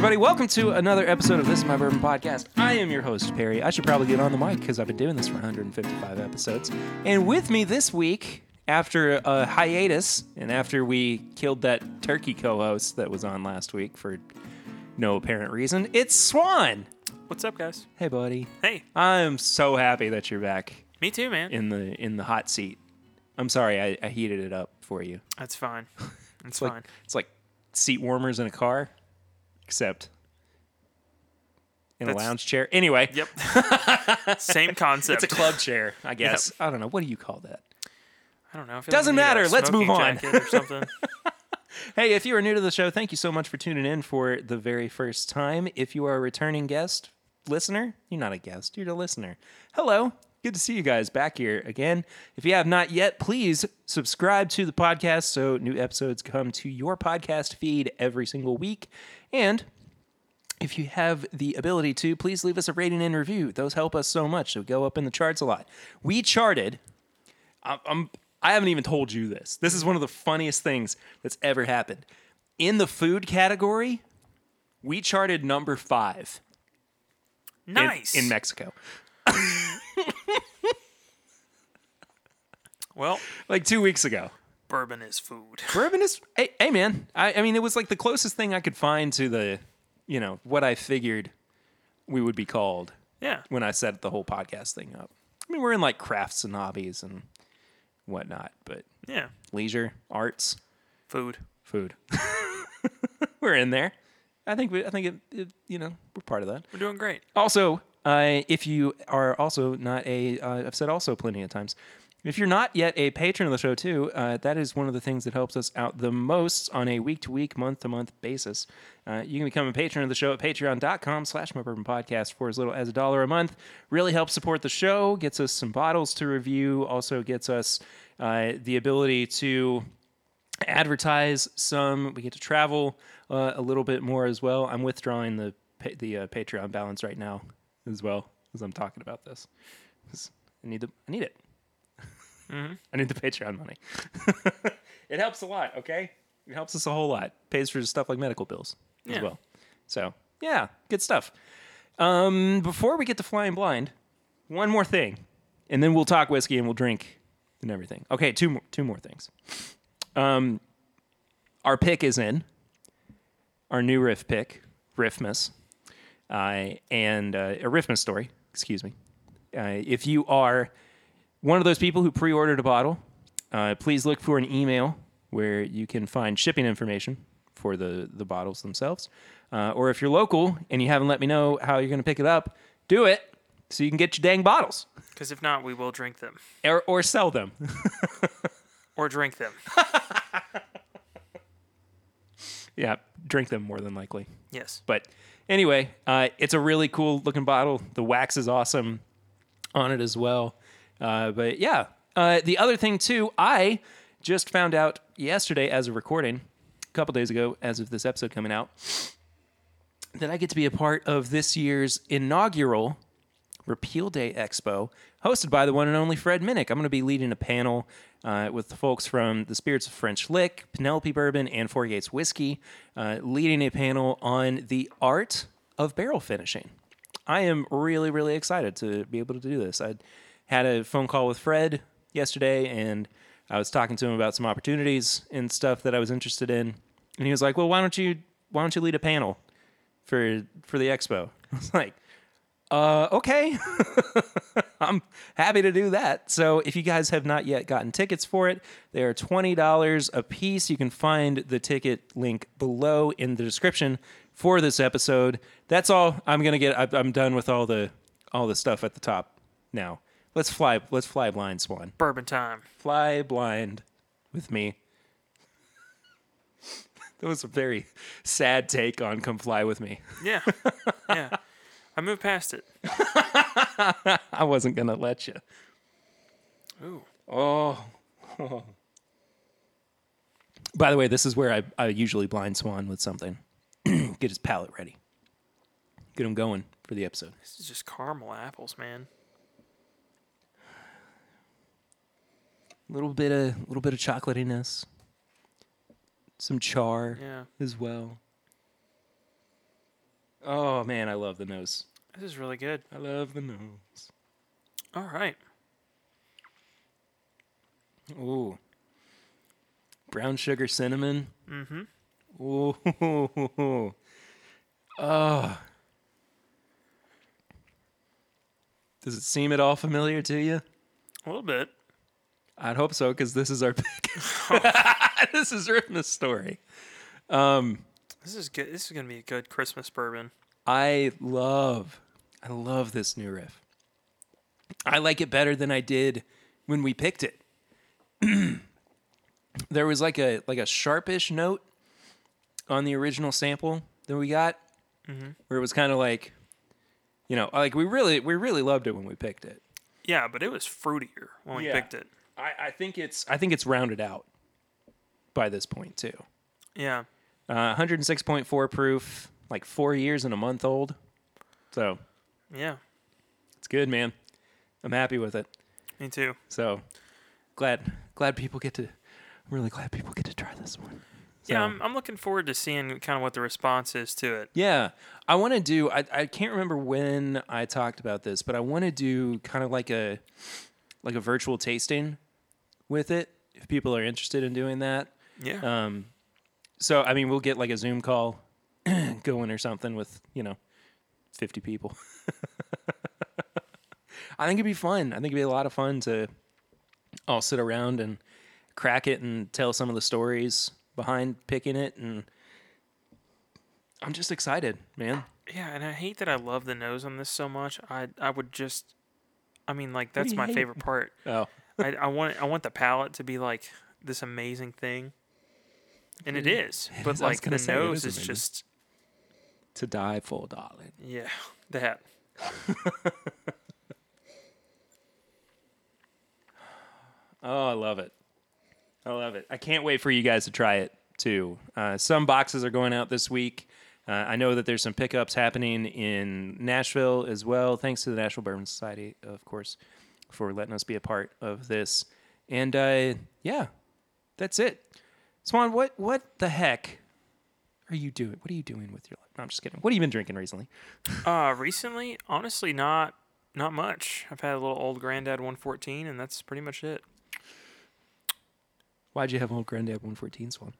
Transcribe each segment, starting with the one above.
Everybody. Welcome to another episode of This Is My Bourbon Podcast. I am your host, Perry. I should probably get on the mic because I've been doing this for 155 episodes. And with me this week, after a hiatus and after we killed that turkey co host that was on last week for no apparent reason, it's Swan. What's up, guys? Hey, buddy. Hey, I'm so happy that you're back me too, man. in the in the hot seat. I'm sorry I, I heated it up for you. That's fine. That's It's like fine. it's like seat warmers in a car, except in a lounge chair. Anyway, Yep. Same concept. it's a club chair, I guess. I don't know. What do you call that? I don't know. I Doesn't like matter. Let's move on. jacket Or something. Hey, if you are new to the show, thank you so much for tuning in for the very first time. If you are a returning guest, listener, you're not a guest, you're a listener. Hello. Good to see you guys back here again. If you have not yet, please subscribe to the podcast so new episodes come to your podcast feed every single week. And if you have the ability to, please leave us a rating and review. Those help us so much. So go up in the charts a lot. We charted. I'm, I'm I haven't even told you this. This is one of the funniest things that's ever happened. In the food category, we charted number five in- Nice. in, Mexico. well, Like two weeks ago. bourbon is food. Bourbon is hey, hey man. I, I mean it was like the closest thing I could find to the you know, what I figured we would be called. Yeah. when I set the whole podcast thing up. I mean, we're in like crafts and hobbies and whatnot, but Yeah. leisure, arts, Food. food, we're in there. I think we, I think it, it, you know, we're part of that. We're doing great. Also, uh, if you are also not a, uh, I've said also plenty of times, if you're not yet a patron of the show too, uh, that is one of the things that helps us out the most on a week to week, month to month basis. Uh, you can become a patron of the show at patreon.com slash podcast for as little as a dollar a month. Really helps support the show, gets us some bottles to review, also gets us uh, the ability to advertise some. We get to travel uh, a little bit more as well. I'm withdrawing the the uh, Patreon balance right now as well as I'm talking about this. I need the I need it. I need the Patreon money. it helps a lot. Okay, it helps us a whole lot. Pays for stuff like medical bills as well. So yeah, good stuff. Um, before we get to flying blind, one more thing, and then we'll talk whiskey and we'll drink and everything. Okay, two more two more things. Um, our pick is in. Our new riff pick, Riffmas, uh, and uh, a Riffmas story. Excuse me. Uh, if you are one of those people who pre-ordered a bottle, uh, please look for an email where you can find shipping information for the the bottles themselves. Uh, or if you're local and you haven't let me know how you're going to pick it up, do it so you can get your dang bottles Because if not, we will drink them or, or sell them. or drink them. yeah, drink them more than likely. Yes. But anyway, uh, it's a really cool looking bottle. The wax is awesome on it as well. Uh, but yeah, uh, the other thing too, I just found out yesterday as a recording, a couple days ago, as of this episode coming out, that I get to be a part of this year's inaugural Repeal Day Expo, hosted by the one and only Fred Minnick. I'm going to be leading a panel uh, with the folks from the Spirits of French Lick, Penelope Bourbon, and Four Gates Whiskey, uh, leading a panel on the art of barrel finishing. I am really, really excited to be able to do this. I had a phone call with Fred yesterday, and I was talking to him about some opportunities and stuff that I was interested in. And he was like, "Well, why don't you why don't you lead a panel for for the expo?" I was like, uh, okay. I'm happy to do that. So if you guys have not yet gotten tickets for it, they are $20 a piece. You can find the ticket link below in the description for this episode. That's all I'm to get. I'm done with all the, all the stuff at the top now. Let's fly. Let's fly blind swan. Bourbon time. Fly blind with me. That was a very sad take on come fly with me. Yeah. yeah. I moved past it. I wasn't going to let you. Ooh. Oh. By the way, this is where I, I usually blind swan with something. Get his palate ready. Get him going for the episode. This is just caramel apples, man. Little bit of a little bit of chocolatiness. Some char Yeah. as well. Oh man, I love the nose. This is really good. I love the nose. All right. Ooh. Brown sugar cinnamon. Mm-hmm. Ooh. Oh. Does it seem at all familiar to you? A little bit. I'd hope so, because this is our pick. this is Riffmas story. Um, This is good. This is gonna be a good Christmas bourbon. I love, I love this new riff. I like it better than I did when we picked it. there was like a like a sharpish note on the original sample that we got, where it was kind of like, you know, like we really we really loved it when we picked it. Yeah, but it was fruitier when we Yeah. picked it. I, I think it's I think it's rounded out by this point too. Yeah. Uh, 106.4 proof, like four years and a month old. So Yeah. it's good, man. I'm happy with it. Me too. So glad glad people get to. I'm really glad people get to try this one. So, Yeah, I'm, I'm looking forward to seeing kind of what the response is to it. yeah. I want to do. I I can't remember when I talked about this, but I want to do kind of like a like a virtual tasting with it. If people are interested in doing that, Yeah. Um, so I mean, we'll get like a Zoom call going or something with you know, fifty people. I think it'd be fun. I think it'd be a lot of fun to all sit around and crack it and tell some of the stories behind picking it, and I'm just excited, man. yeah, and I hate that I love the nose on this so much. I I would just, I mean, like that's my hate? favorite part. Oh, I, I want I want the palate to be like this amazing thing, and it is. is. I But was like gonna the say, it nose is is amazing. just to die for, darling. yeah that. Oh, I love it. I love it. I can't wait for you guys to try it too. Uh, some boxes are going out this week. Uh, I know that there's some pickups happening in Nashville as well. Thanks to the National Bourbon Society, of course, for letting us be a part of this. And uh, yeah, that's it. Swan, what what the heck are you doing? What are you doing with your life? No, I'm just kidding. What have you been drinking recently? Uh, recently, honestly, not not much. I've had a little old Granddad 114, and that's pretty much it. Why'd you have old Granddad 114 Swan?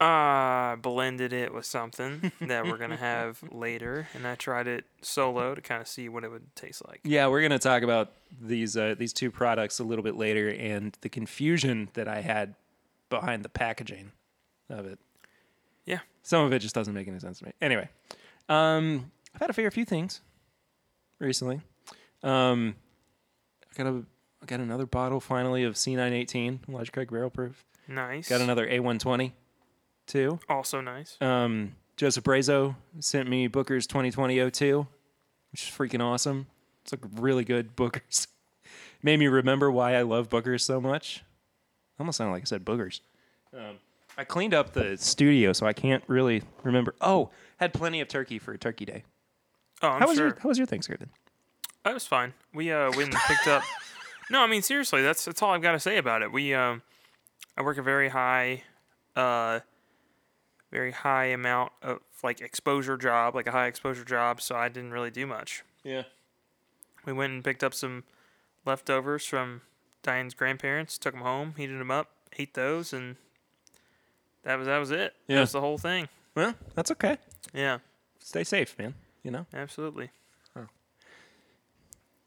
Uh, blended it with something that we're gonna have later, and I tried it solo to kind of see what it would taste like. Yeah, we're gonna talk about these uh, these two products a little bit later and the confusion that I had behind the packaging of it. Yeah. Some of it just doesn't make any sense to me. Anyway, um, I've had a fair few things recently. Um, I got a I got another bottle finally of C918 Elijah Craig Barrel Proof. Nice. Got another A120 too. Also nice. Um, Joseph Brazo sent me Booker's 2020 02, which is freaking awesome. It's like really good Booker's. Made me remember why I love Booker's so much. Almost sounded like I said boogers. Um, I cleaned up the studio, so I can't really remember. Oh, had plenty of turkey for Turkey Day. Oh, I'm how was sure. your How was your Thanksgiving? That was fine. We uh went and picked up. No, I mean seriously, that's that's all I've got to say about it. We um, I work a very high, uh, very high amount of like exposure job, like a high exposure job. So I didn't really do much. Yeah. We went and picked up some leftovers from Diane's grandparents, took them home, heated them up, ate those, and that was that was it. Yeah. That was the whole thing. Well, that's okay. Yeah, Stay safe, man. You know. absolutely.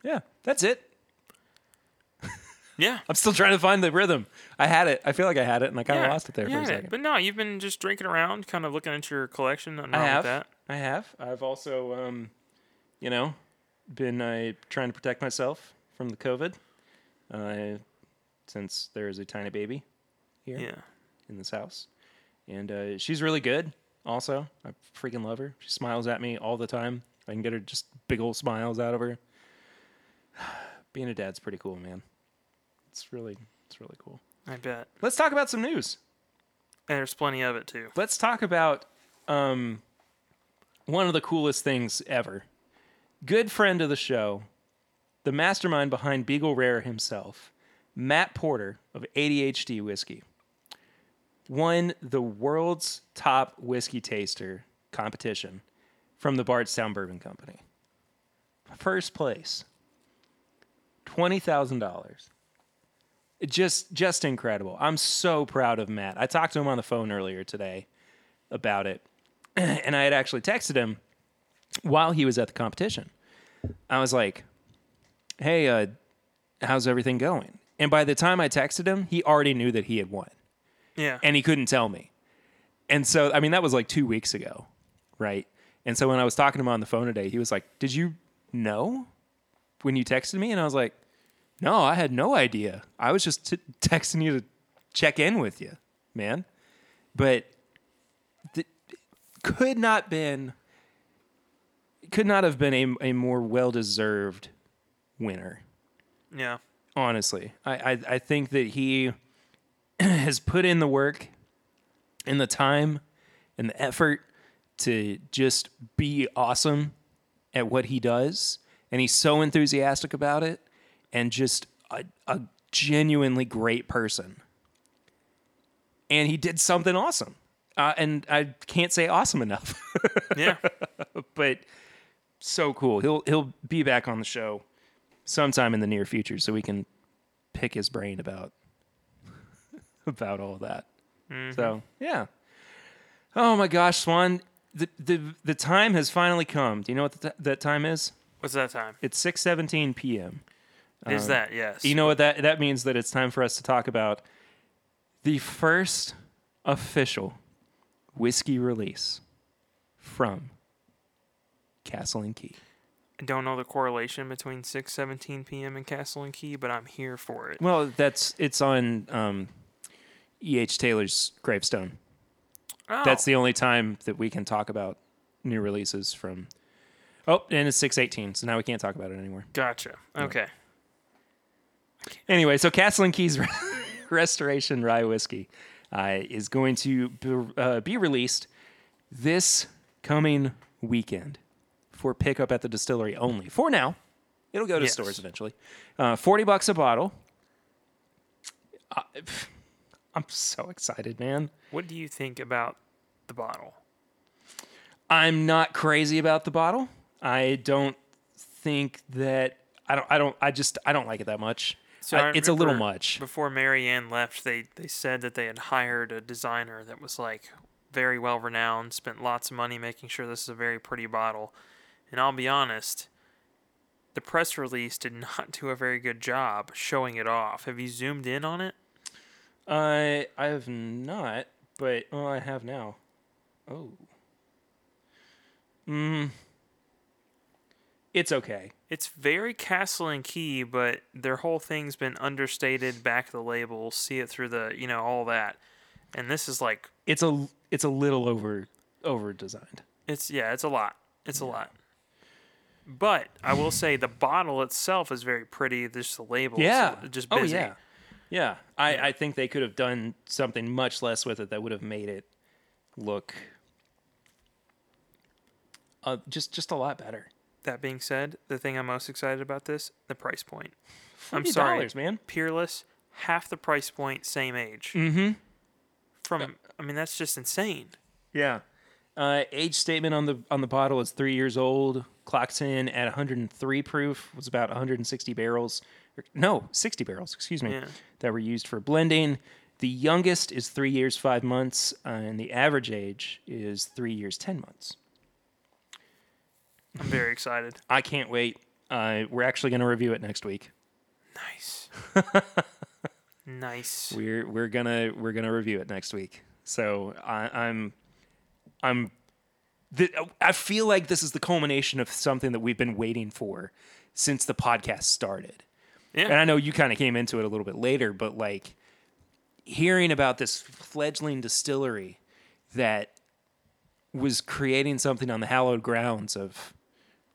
Yeah, that's it. Yeah. I'm still trying to find the rhythm. I had it. I feel like I had it, and I kind of yeah, lost it there yeah, for a second. But no, you've been just drinking around, kind of looking at your collection. Nothing I have. that. I have. I've also, um, you know, been uh, trying to protect myself from the COVID, uh, since there is a tiny baby here Yeah. in this house, and uh, she's really good. Also, I freaking love her. She smiles at me all the time. I can get her just big old smiles out of her. Being a dad's pretty cool, man. It's really, it's really cool. I bet. Let's talk about some news. And there's plenty of it too. let's talk about um, one of the coolest things ever. Good friend of the show, the mastermind behind Beagle Rare himself, Matt Porter of ADHD Whiskey, won the world's top whiskey taster competition from the Bardstown Bourbon Company. First place, twenty thousand dollars. Just just incredible. I'm so proud of Matt. I talked to him on the phone earlier today about it, and I had actually texted him while he was at the competition. I was like, "Hey, uh, how's everything going?" And by the time I texted him, he already knew that he had won, Yeah. and he couldn't tell me. And so, I mean, that was like two weeks ago, right? And so when I was talking to him on the phone today, he was like, "Did you know when you texted me?" And I was like, "No, I had no idea. I was just t- texting you to check in with you, man." But th- could not been could not have been a, a more well deserved winner yeah. honestly. I, I, I think that he has put in the work and the time and the effort to just be awesome at what he does. And he's so enthusiastic about it and just a, a genuinely great person. And he did something awesome. Uh, and I can't say awesome enough, Yeah. but so cool. He'll he'll be back on the show sometime in the near future, so we can pick his brain about about all that. So yeah. Oh my gosh, Swan, the the the time has finally come. Do you know what the t- that time is? What's that time? It's six seventeen p.m. Is that yes? You know what that that means? That it's time for us to talk about the first official whiskey release from Castle and Key. I don't know the correlation between 6:17 p.m. and Castle and Key, but I'm here for it. Well, that's it's on um, E.H. Taylor's gravestone. Oh, That's the only time that we can talk about new releases from. Oh, and it's six eighteen, so now we can't talk about it anymore. gotcha. Okay. Anyway, so Castle and Keys Restoration Rye Whiskey uh, is going to be, uh, be released this coming weekend for pickup at the distillery only. For now, it'll go to Yes. stores eventually. Uh, Forty bucks a bottle. Uh, I'm so excited, man. What do you think about the bottle? I'm not crazy about the bottle. I don't think that I don't I don't I just I don't like it that much. So I- I it's a little much. Before Marianne left, they they said that they had hired a designer that was like very well renowned, spent lots of money making sure this is a very pretty bottle. And I'll be honest, the press release did not do a very good job showing it off. Have you zoomed in on it? I I have not, but well, I have now. Oh. Mm. It's okay. It's very Castle and Key, but their whole thing's been understated, back the label, see it through the, you know, all that. And this is like It's a it's a little over over designed. It's yeah, it's a lot. It's a lot. But I will say the bottle itself is very pretty. Just the label, Yeah. just Oh yeah. Yeah. I Yeah. I think they could have done something much less with it that would have made it look uh, just just a lot better. That being said, the thing I'm most excited about this, the price point. I'm $40, sorry, man. Peerless, half the price point, same age. Mm-hmm. From I mean, that's just insane. Yeah. Uh, age statement on the on the bottle is three years old. Clocks in at 103 proof. Was about 160 barrels. or- No, 60 barrels. Excuse me. Yeah. That were used for blending. The youngest is three years five months, uh, and the average age is three years ten months. I'm very excited. I can't wait. Uh, we're actually going to review it next week. Nice. nice. We're we're gonna we're gonna review it next week. So I, I'm I'm the, I feel like this is the culmination of something that we've been waiting for since the podcast started. Yeah. And I know you kind of came into it a little bit later, but like hearing about this fledgling distillery that was creating something on the hallowed grounds of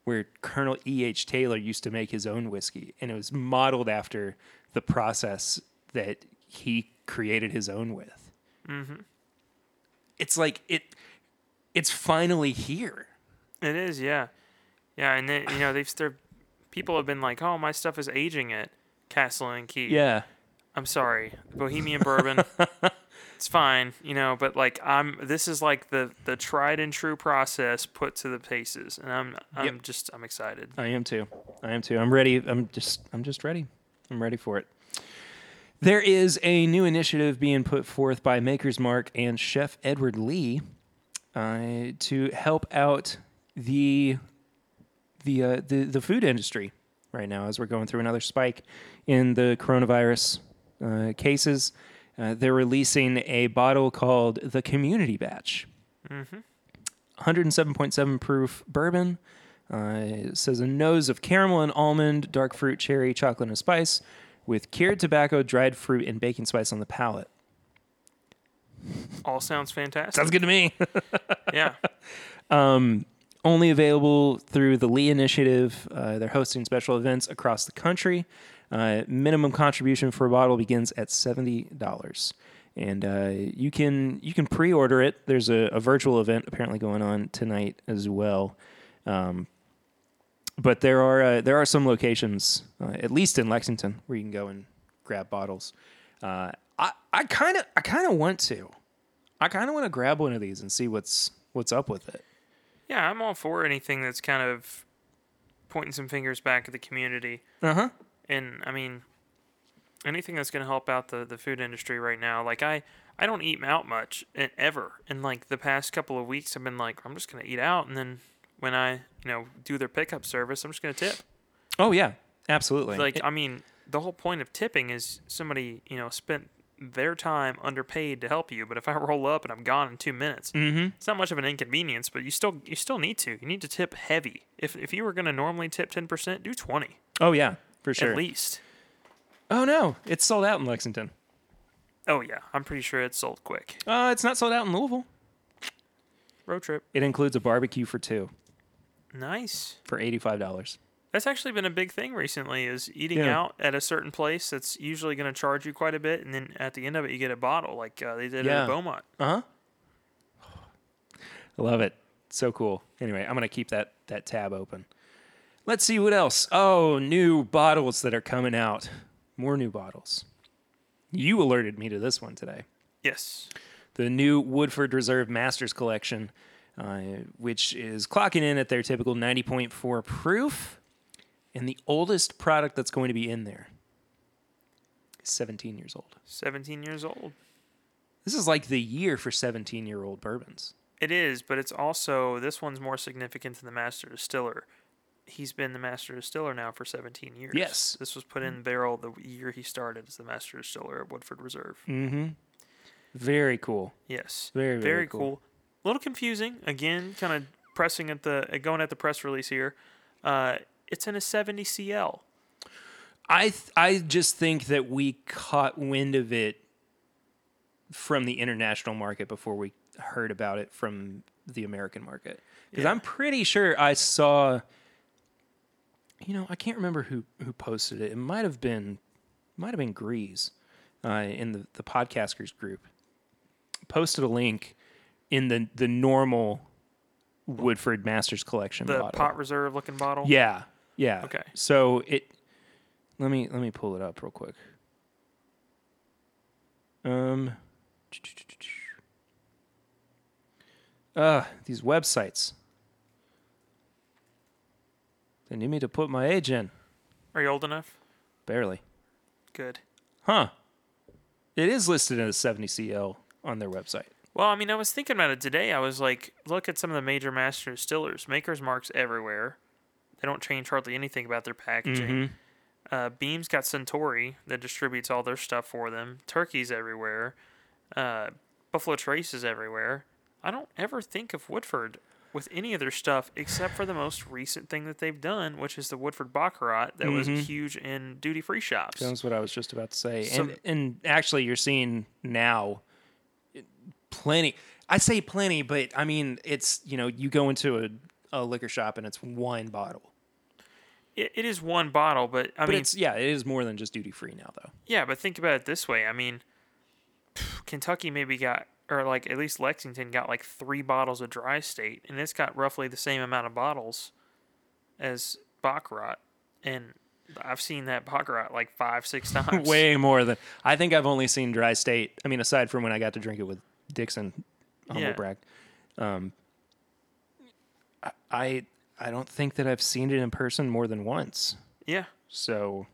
where Colonel E.H. Taylor used to make his own whiskey, and it was modeled after the process that he created his own with. Mm-hmm. It's like it. It's finally here. It is, yeah, yeah, and then you know they've they're, people have been like, oh, my stuff is aging at Castle and Key. Yeah, I'm sorry, Bohemian Bourbon. it's fine, you know. But like I'm, this is like the the tried and true process put to the paces, and I'm I'm Yep. just I'm excited. I am too. I am too. I'm ready. I'm just I'm just ready. I'm ready for it. There is a new initiative being put forth by Maker's Mark and Chef Edward Lee uh, to help out the the, uh, the the food industry right now as we're going through another spike in the coronavirus uh, cases. Uh, they're releasing a bottle called the Community Batch. 107.7 proof bourbon. Uh, it says a nose of caramel and almond, dark fruit, cherry, chocolate, and spice, with cured tobacco, dried fruit, and baking spice on the palate. All sounds fantastic. Sounds good to me. yeah, Only available through the Lee Initiative. Uh, they're hosting special events across the country. Uh, minimum contribution for a bottle begins at seventy dollars, and uh, you can you can pre-order it. There's a, a virtual event apparently going on tonight as well. Um, but there are uh, there are some locations, uh, at least in Lexington, where you can go and grab bottles. Uh, I I kind of I kind of want to. I kind of want to grab one of these and see what's what's up with it. yeah, I'm all for anything that's kind of pointing some fingers back at the community. Uh huh. And I mean, anything that's going to help out the, the food industry right now. Like I, I don't eat out much and ever. And like the past couple of weeks, I've been like, I'm just going to eat out, and then when I, you know, do their pickup service, I'm just going to tip. Oh yeah, absolutely. Like It- I mean, the whole point of tipping is somebody, you know, spent their time underpaid to help you. But if I roll up and I'm gone in two minutes, Mhm. it's not much of an inconvenience. But you still, you still need to. You need to tip heavy. If if you were going to normally tip ten percent, do twenty. Oh yeah, for sure. at least. Oh no, it's sold out in Lexington. Oh yeah, I'm pretty sure it's sold quick. Uh, it's not sold out in Louisville. Road trip. It includes a barbecue for two Nice. for eighty-five dollars. That's actually been a big thing recently is eating Yeah. out at a certain place that's usually going to charge you quite a bit and then at the end of it you get a bottle like uh, they did Yeah. at Beaumont. Uh huh. I love it. So cool. Anyway, I'm gonna keep that that tab open. Let's see what else. Oh, new bottles that are coming out. More new bottles. You alerted me to this one today. Yes. the new Woodford Reserve Masters Collection, uh, which is clocking in at their typical 90.4 proof. And the oldest product that's going to be in there is 17 years old. 17 years old. This is like the year for 17 year old bourbons. It is, but it's also this one's more significant than the master distiller. He's been the master distiller now for 17 years. Yes. This was put in barrel the year he started as the master distiller at Woodford Reserve. Mm-hmm. Very cool. Yes. Very, very cool. cool. A little confusing. Again, kind of pressing at the going at the press release here. Uh, it's in a 70 CL. I th- I just think that we caught wind of it from the international market before we heard about it from the American market. Because Yeah. I'm pretty sure I saw. You know, I can't remember who who posted it. It might have been, might have been Grease, uh, in the the podcasters group. Posted a link in the the normal Woodford Masters Collection The bottle. pot reserve looking bottle. Yeah, yeah. Okay. So it. Let me let me pull it up real quick. Um. Uh, these websites. They need me to put my age in. Are you old enough? Barely. Good. Huh. It is listed as 70 CL on their website. Well, I mean, I was thinking about it today. I was like, look at some of the major master distillers. Makers marks everywhere. They don't change hardly anything about their packaging. Mhm. Uh, Beam's got Suntory that distributes all their stuff for them. Turkey's everywhere. Uh, Buffalo Trace is everywhere. I don't ever think of Woodford with any of their stuff except for the most recent thing that they've done, which is the Woodford Baccarat that was Mhm. huge in duty free shops. That's what I was just about to say. So- and and actually, you're seeing now plenty. I say plenty, but I mean it's you know you go into a, a liquor shop and it's one bottle. It, it is one bottle, but I But mean, it's yeah, it is more than just duty free now though. Yeah, but think about it this way. I mean, Kentucky maybe got, or like at least Lexington got like three bottles of dry state, and it's got roughly the same amount of bottles as Baccarat. And I've seen that baccarat like five, six times. Way more than I think I've only seen Dry State. I mean, aside from when I got to drink it with Dixon, humble Yeah. brag. Um, I- I I don't think that I've seen it in person more than once. Yeah. So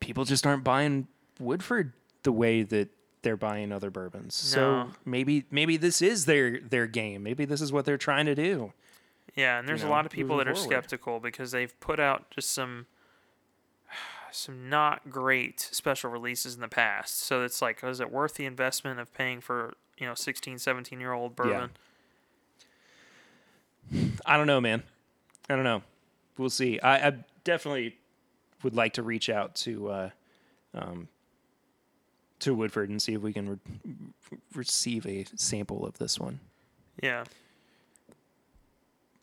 people just aren't buying Woodford the way that they're buying other bourbons. So maybe maybe this is their their game. Maybe this is what they're trying to do. Yeah, and there's know, a lot of people that are forward. skeptical because they've put out just some some not great special releases in the past. So it's like, is it worth the investment of paying for, you know, 16, 17 year old bourbon? I don't know, man. I don't know. We'll see. I, I definitely would like to reach out to uh, um, to Woodford and see if we can re- receive a sample of this one. Yeah.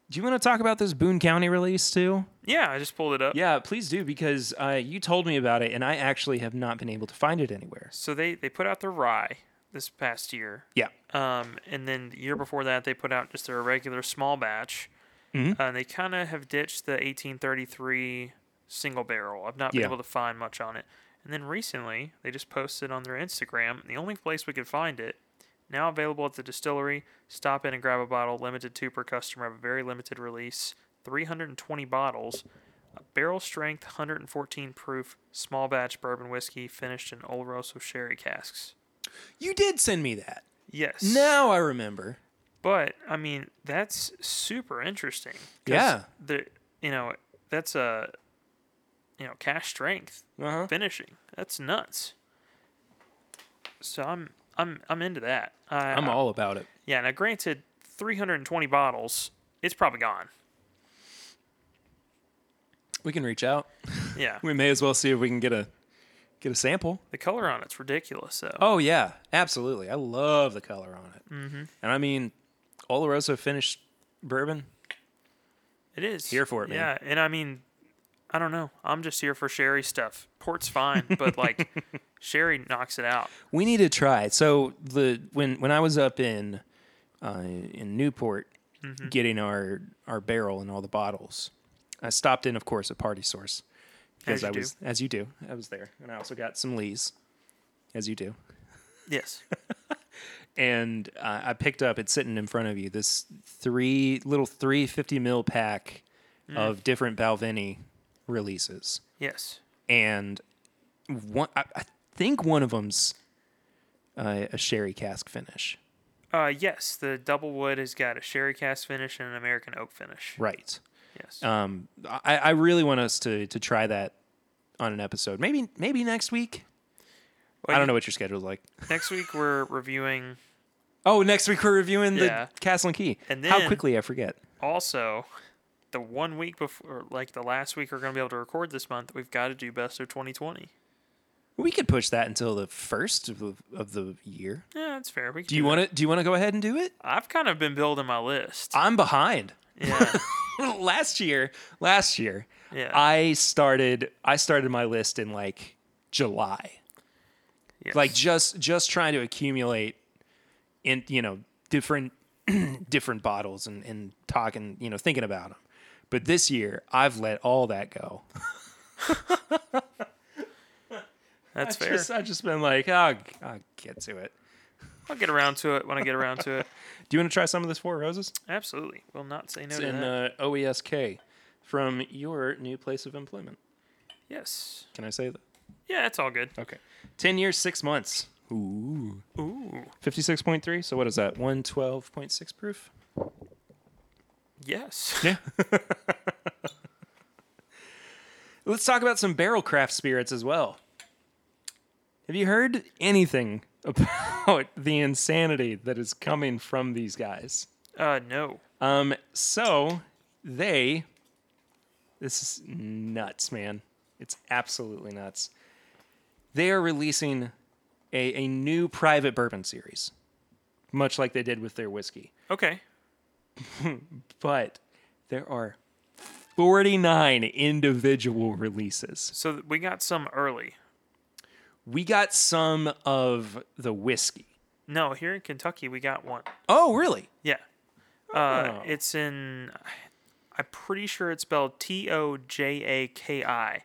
Do you want to talk about this Boone County release too? Yeah, I just pulled it up. Yeah, please do because uh, you told me about it and I actually have not been able to find it anywhere. So they, they put out their rye this past year. Yeah. Um, and then the year before that, they put out just their regular small batch. Mhm. Uh, they kind of have ditched the 1833 single barrel. I've not been Yeah. able to find much on it. And then recently, they just posted on their Instagram. The only place we could find it, now available at the distillery. Stop in and grab a bottle. Limited two per customer of a very limited release. 320 bottles. A barrel strength, 114 proof, small batch bourbon whiskey finished in Oloroso sherry casks. You did send me that. Yes. Now I remember. But I mean, that's super interesting. Yeah. The you know that's a you know cask strength Uh-huh. finishing. That's nuts. So I'm I'm I'm into that. I, I'm I- all about it. yeah. Now, granted, 320 bottles, it's probably gone. We can reach out. Yeah. We may as well see if we can get a get a sample. the color on it's ridiculous though. Oh yeah, absolutely. I love the color on it. Mm-hmm. And I mean, Oloroso finished bourbon. It is Here for it, man. Yeah, and I mean, I don't know. I'm just here for sherry stuff. Port's fine, but like sherry knocks it out. We need to try. So the when when I was up in uh, in Newport getting our our barrel and all the bottles, I stopped in, of course, at Party Source because I do. was as you do. I was there, and I also got some Lees, as you do. Yes. and uh, I picked up. It's sitting in front of you. This three little three fifty mil pack of different Balvenie releases, Yes. and one I, I think one of them's uh, a sherry cask finish. Uh, yes, the double wood has got a sherry cask finish and an American oak finish. Right. Yes. Um, I, I really want us to to try that on an episode. Maybe maybe next week. Well, I don't know what your schedule's like. Next week we're reviewing Oh, next week we're reviewing the Castle and Key. And then, How quickly I forget. also the one week before, like the last week we're going to be able to record this month. We've got to do best of 2020. We could push that until the first of the, of the year. Yeah, that's fair. We can Do you want to? Do you want to go ahead and do it? I've kind of been building my list. I'm behind. Yeah. last year, last year, Yeah. I started. I started my list in like July, yes. like just just trying to accumulate in you know different different bottles and and talking you know thinking about them. But this year, I've let all that go. that's I fair. Just, I've just been like, oh, I'll get to it. I'll get around to it when I get around to it. Do you want to try some of this Four Roses? Absolutely. We'll not say no It's to in that. uh, OESK from your new place of employment. yes. Can I say that? Yeah, it's all good. Okay. 10 years, 6 months. Ooh. Ooh. 56.3. So what is that? 112.6 proof? Yes. Yeah. Let's talk about some Barrell Craft Spirits as well. Have you heard anything about the insanity that is coming from these guys? Uh, no. Um, so they, this is nuts, man. It's absolutely nuts. They are releasing a, a new private bourbon series, much like they did with their whiskey. Okay. But there are 49 individual releases. So we got some early. We got some of the whiskey. No, here in Kentucky we got one. Oh, really? Yeah. Uh, Oh. it's in. I'm pretty sure it's spelled T O J A K I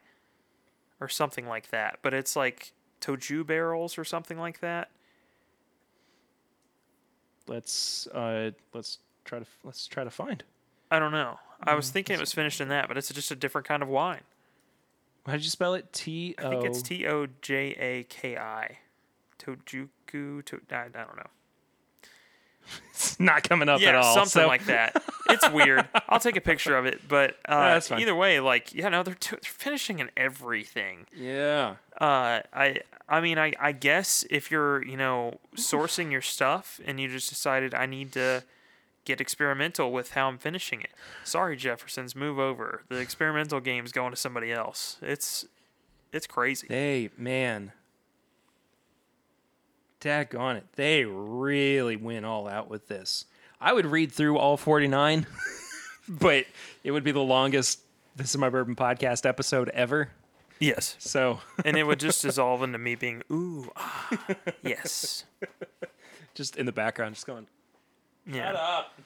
or something like that. But it's like Toju barrels or something like that. Let's uh, let's try to let's try to find. I don't know. I Mm, was thinking it was finished in that, but it's just a different kind of wine. How did you spell it? T I think it's T O J A K I. Tojuku. To, I, I don't know. It's not coming up at yeah, all. something so- like that. It's weird. I'll take a picture of it, but uh, either way, like yeah, no, they're, t- they're finishing in everything. Yeah. Uh, I I mean, I I guess if you're you know sourcing your stuff and you just decided I need to get experimental with how I'm finishing it. Sorry, Jeffersons, move over. The experimental game's going to somebody else. It's it's crazy. They man. Daggone it. They really went all out with this. I would read through all 49, but it would be the longest This is My Bourbon podcast episode ever. Yes, So and it would just dissolve into me being ooh ah yes just in the background, just going, yeah. up.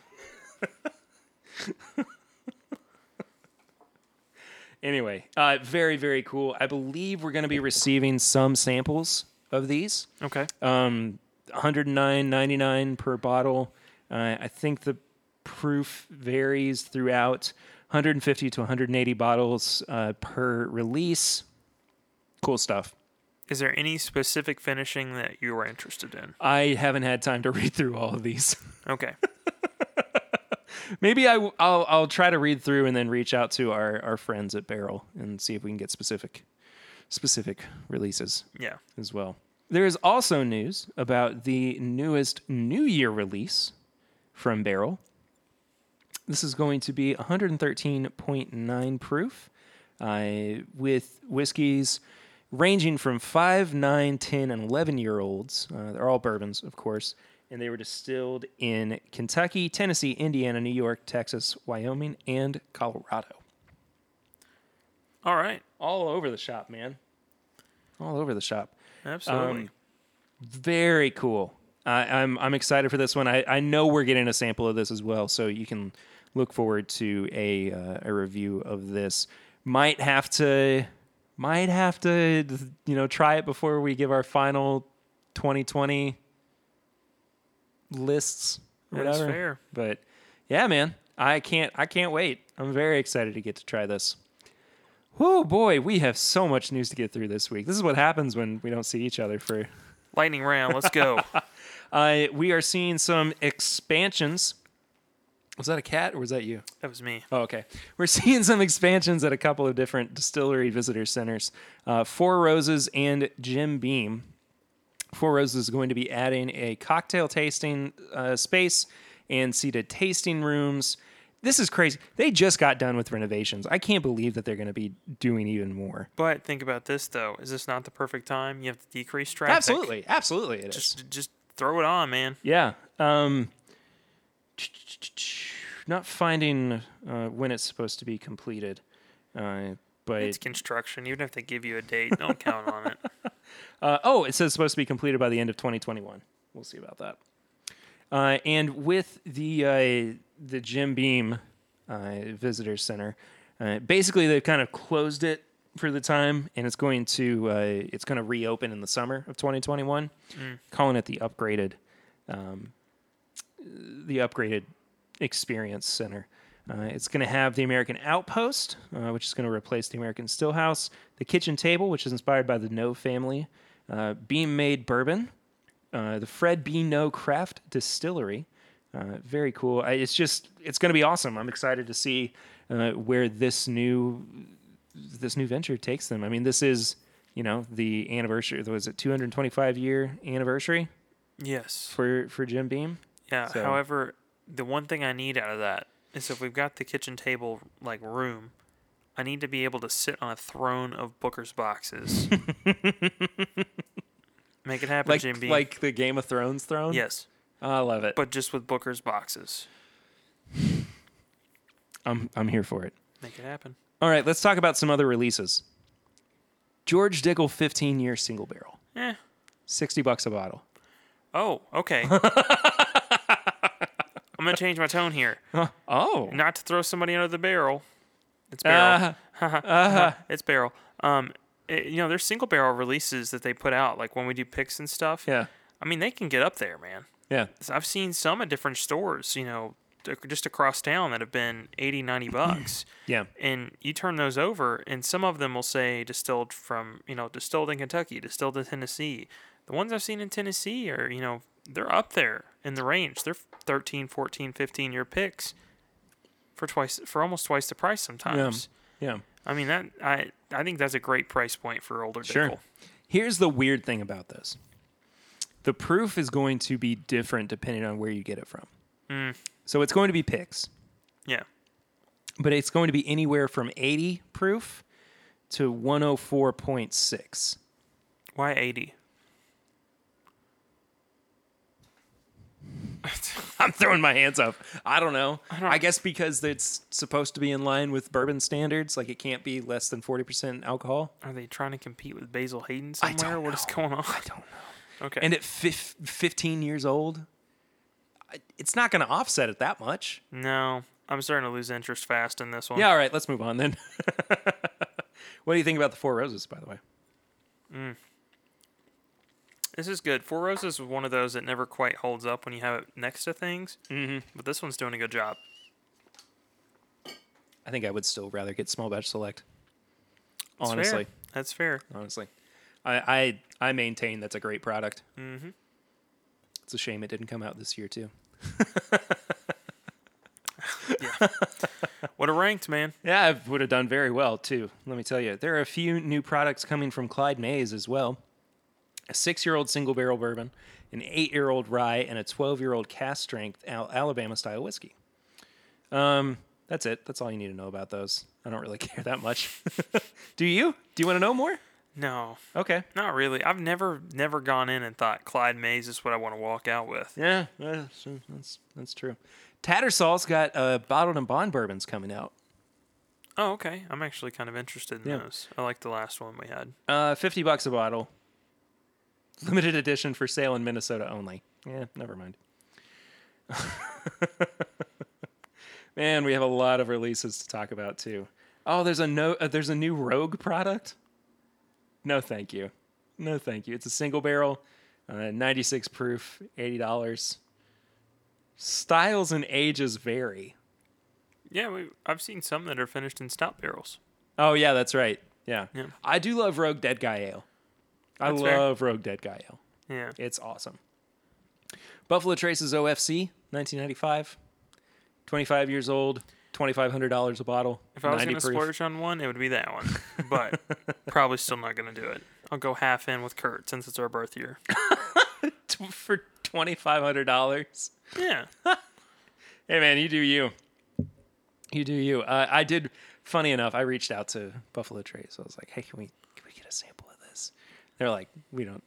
anyway, uh, very, very cool. I believe we're going to be receiving some samples of these. Okay. Um, 109.99 per bottle. Uh, I think the proof varies throughout 150 to 180 bottles uh, per release. Cool stuff. Is there any specific finishing that you are interested in? I haven't had time to read through all of these. Okay. Maybe I, will I'll try to read through and then reach out to our, our friends at Barrell and see if we can get specific specific releases Yeah. as well. There is also news about the newest New Year release from Barrell. This is going to be 113.9 proof uh, with whiskeys ranging from 5, 9, 10, and 11 year olds. Uh, they're all bourbons, of course. And they were distilled in Kentucky, Tennessee, Indiana, New York, Texas, Wyoming, and Colorado. All right. All over the shop, man. All over the shop. Absolutely. Um, Very cool. I, I'm I'm excited for this one. I, I know we're getting a sample of this as well, so you can look forward to a uh, a review of this. Might have to might have to you know try it before we give our final 2020 lists or That's whatever. fair. But yeah, man, I can't I can't wait. I'm very excited to get to try this. Oh boy, we have so much news to get through this week. This is what happens when we don't see each other for. Lightning round. Let's go. Uh, we are seeing some expansions. Was that a cat or was that you? that was me. Oh, okay. We're seeing some expansions at a couple of different distillery visitor centers. Uh, Four Roses and Jim Beam. Four Roses is going to be adding a cocktail tasting uh, space and seated tasting rooms. This is crazy. They just got done with renovations. I can't believe that they're going to be doing even more. But think about this though. Is this not the perfect time? You have to decrease traffic. Absolutely, absolutely, it is. Just just throw it on, man. Yeah. Um, not finding uh, when it's supposed to be completed, uh, but It's construction. Even if they give you a date, don't count on it. uh, oh, it says supposed to be completed by the end of 2021. We'll see about that. Uh, and with the uh, the Jim Beam uh, Visitor Center, uh, basically they've kind of closed it for the time, and it's going to uh, it's going to reopen in the summer of 2021. Calling it the upgraded um, the upgraded experience center. Uh, it's going to have the American Outpost, uh, which is going to replace the American Stillhouse, the kitchen table, which is inspired by the Noe family, uh, Beam Made Bourbon, uh, the Fred B. Noe Craft Distillery. Uh, very cool. I, it's just it's going to be awesome. I'm excited to see uh, where this new this new venture takes them. I mean, this is you know the anniversary. Was it 225 year anniversary Yes. for for Jim Beam? Yeah. So- However, the one thing I need out of that is if we've got the kitchen table like room, I need to be able to sit on a throne of Booker's boxes. Make it happen, Like Jim Beam. like the Game of Thrones throne. yes, Oh, I love it. but just with Booker's boxes. I'm I'm here for it. Make it happen. All right, let's talk about some other releases. George Dickel 15 year single barrel, Eh. 60 bucks a bottle. Oh, okay. I'm gonna change my tone here. Oh. Not to throw somebody under the barrel. It's barrel. Uh, It's barrel. Um, it- you know, there's single barrel releases that they put out, like when we do picks and stuff. yeah. I mean, they can get up there, man. Yeah. I've seen some at different stores, you know, just across town that have been 80, 90 bucks. Yeah. and you turn those over, and some of them will say distilled from, you know, distilled in Kentucky, distilled in Tennessee. The ones I've seen in Tennessee are, you know, they're up there in the range. They're 13, 14, 15 year picks for twice, for almost twice the price sometimes. Yeah. I mean, that, I, I think that's a great price point for older Sure. Dickel. Here's the weird thing about this the proof is going to be different depending on where you get it from. Mm. So it's going to be picks, Yeah. but it's going to be anywhere from 80 proof to 104.6. Why 80? I'm throwing my hands up. I don't know. I, guess because it's supposed to be in line with bourbon standards, like it can't be less than 40% alcohol. Are they trying to compete with Basil Hayden somewhere? What is going on? I don't know. Okay. And at fif- 15 years old, it's not going to offset it that much. no, I'm starting to lose interest fast in this one. Yeah, all right, let's move on then. what do you think about the Four Roses, by the way? Mm. This is good. Four Roses is one of those that never quite holds up when you have it next to things. Mm-hmm. But this one's doing a good job. I think I would still rather get small batch select. That's fair. Honestly, That's fair. honestly, I, I I maintain that's a great product. Mm-hmm. It's a shame it didn't come out this year too. Would have ranked, man. Yeah, I would have done very well too. Let me tell you, there are a few new products coming from Clyde Mays as well. A six-year-old single barrel bourbon, an eight-year-old rye, and a twelve-year-old cask strength Al- Alabama style whiskey. Um, that's it. That's all you need to know about those. I don't really care that much. Do you? Do you want to know more? No, Okay. not really. I've never never gone in and thought Clyde Mays is what I want to walk out with. Yeah, that's that's, that's true. Tattersalls got uh, bottled and bond bourbons coming out. Oh, okay. I'm actually kind of interested in Yeah. those. I like the last one we had. Uh, fifty bucks a bottle. Limited edition for sale in Minnesota only. Yeah, never mind. Man, we have a lot of releases to talk about too. Oh, there's a no, uh, there's a new Rogue product. No, thank you. No, thank you. It's a single barrel, uh, 96 proof, eighty dollars. Styles and ages vary. Yeah, we, I've seen some that are finished in stout barrels. Oh yeah, that's right. Yeah. Yeah. I do love Rogue Dead Guy Ale. I That's fair. love Rogue Dead Guy Yeah. It's awesome. Buffalo Traces OFC, 1995. 25 years old, $2,500 a bottle. If I was 90 going to splurge on one, it would be that one. But probably still not going to do it. I'll go half in with Kurt since it's our birth year. for $2,500. Yeah. Hey, man, you do you. You do you. Uh, I did, funny enough, I reached out to Buffalo Trace. I was like, hey, can we, can we get a sample of? They're like, we don't,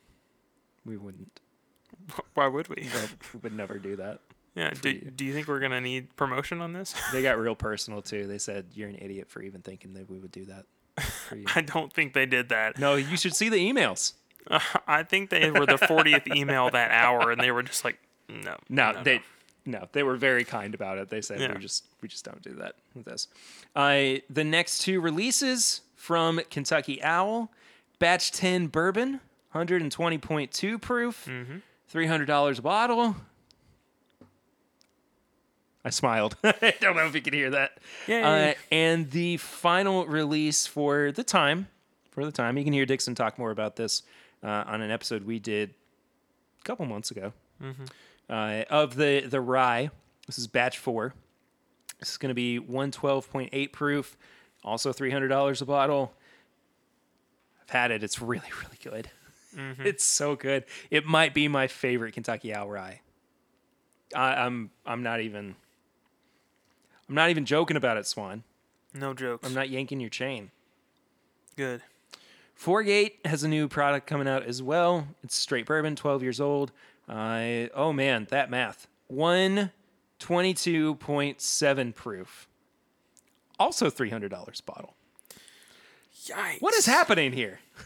we wouldn't, Why would we? we would never do that. Yeah. Do, do you think we're going to need promotion on this? They got real personal too. They said you're an idiot for even thinking that we would do that. I don't think they did that. no, you should see the emails. I think they were the 40th email that hour and they were just like, no. No, they no, they were very kind about it. They said Yeah. we just we just don't do that with this. Uh, the next two releases from Kentucky Owl, Batch 10 Bourbon, 120.2 proof, $300 a bottle. I smiled. I don't know if you can hear that. Uh, and the final release for the time, for the time, you can hear Dixon talk more about this uh, on an episode we did a couple months ago uh, of the the rye. This is batch four. This is going to be one twelve point eight proof, also three hundred dollars a bottle. It. It's really really good. It's so good. It might be my favorite Kentucky Owl rye. I, I'm I'm not even. I'm not even joking about it, Swan. no jokes. I'm not yanking your chain. Good. Four Gate has a new product coming out as well. It's straight bourbon, 12 years old. Uh, oh man, that math. 122.7 proof. Also $300 bottle. Yikes. What is happening here?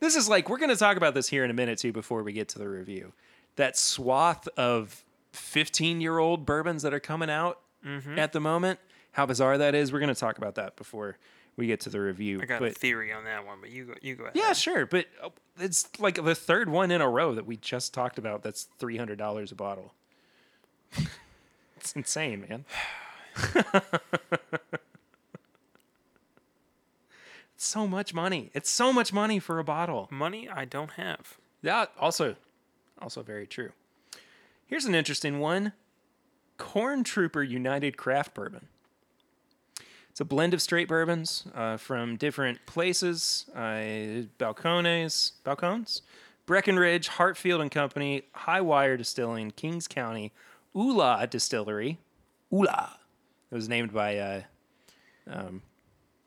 This is like, we're going to talk about this here in a minute too before we get to the review. That swath of 15 year old bourbons that are coming out at the moment. How bizarre that is. We're going to talk about that before we get to the review. I got but a theory on that one, but you go. You go ahead. yeah, sure. But uh, it's like the third one in a row that we just talked about that's $300 a bottle. it's insane, man. it's so much money. It's so much money for a bottle. Money I don't have. Yeah, also, also very true. Here's an interesting one: Corn Trooper United Craft Bourbon. It's a blend of straight bourbons uh, from different places: uh, Balcones, Balcones, Breckenridge, Hartfield and Company, High Wire Distilling, Kings County, Ula Distillery. Ula. It was named by. Uh, um,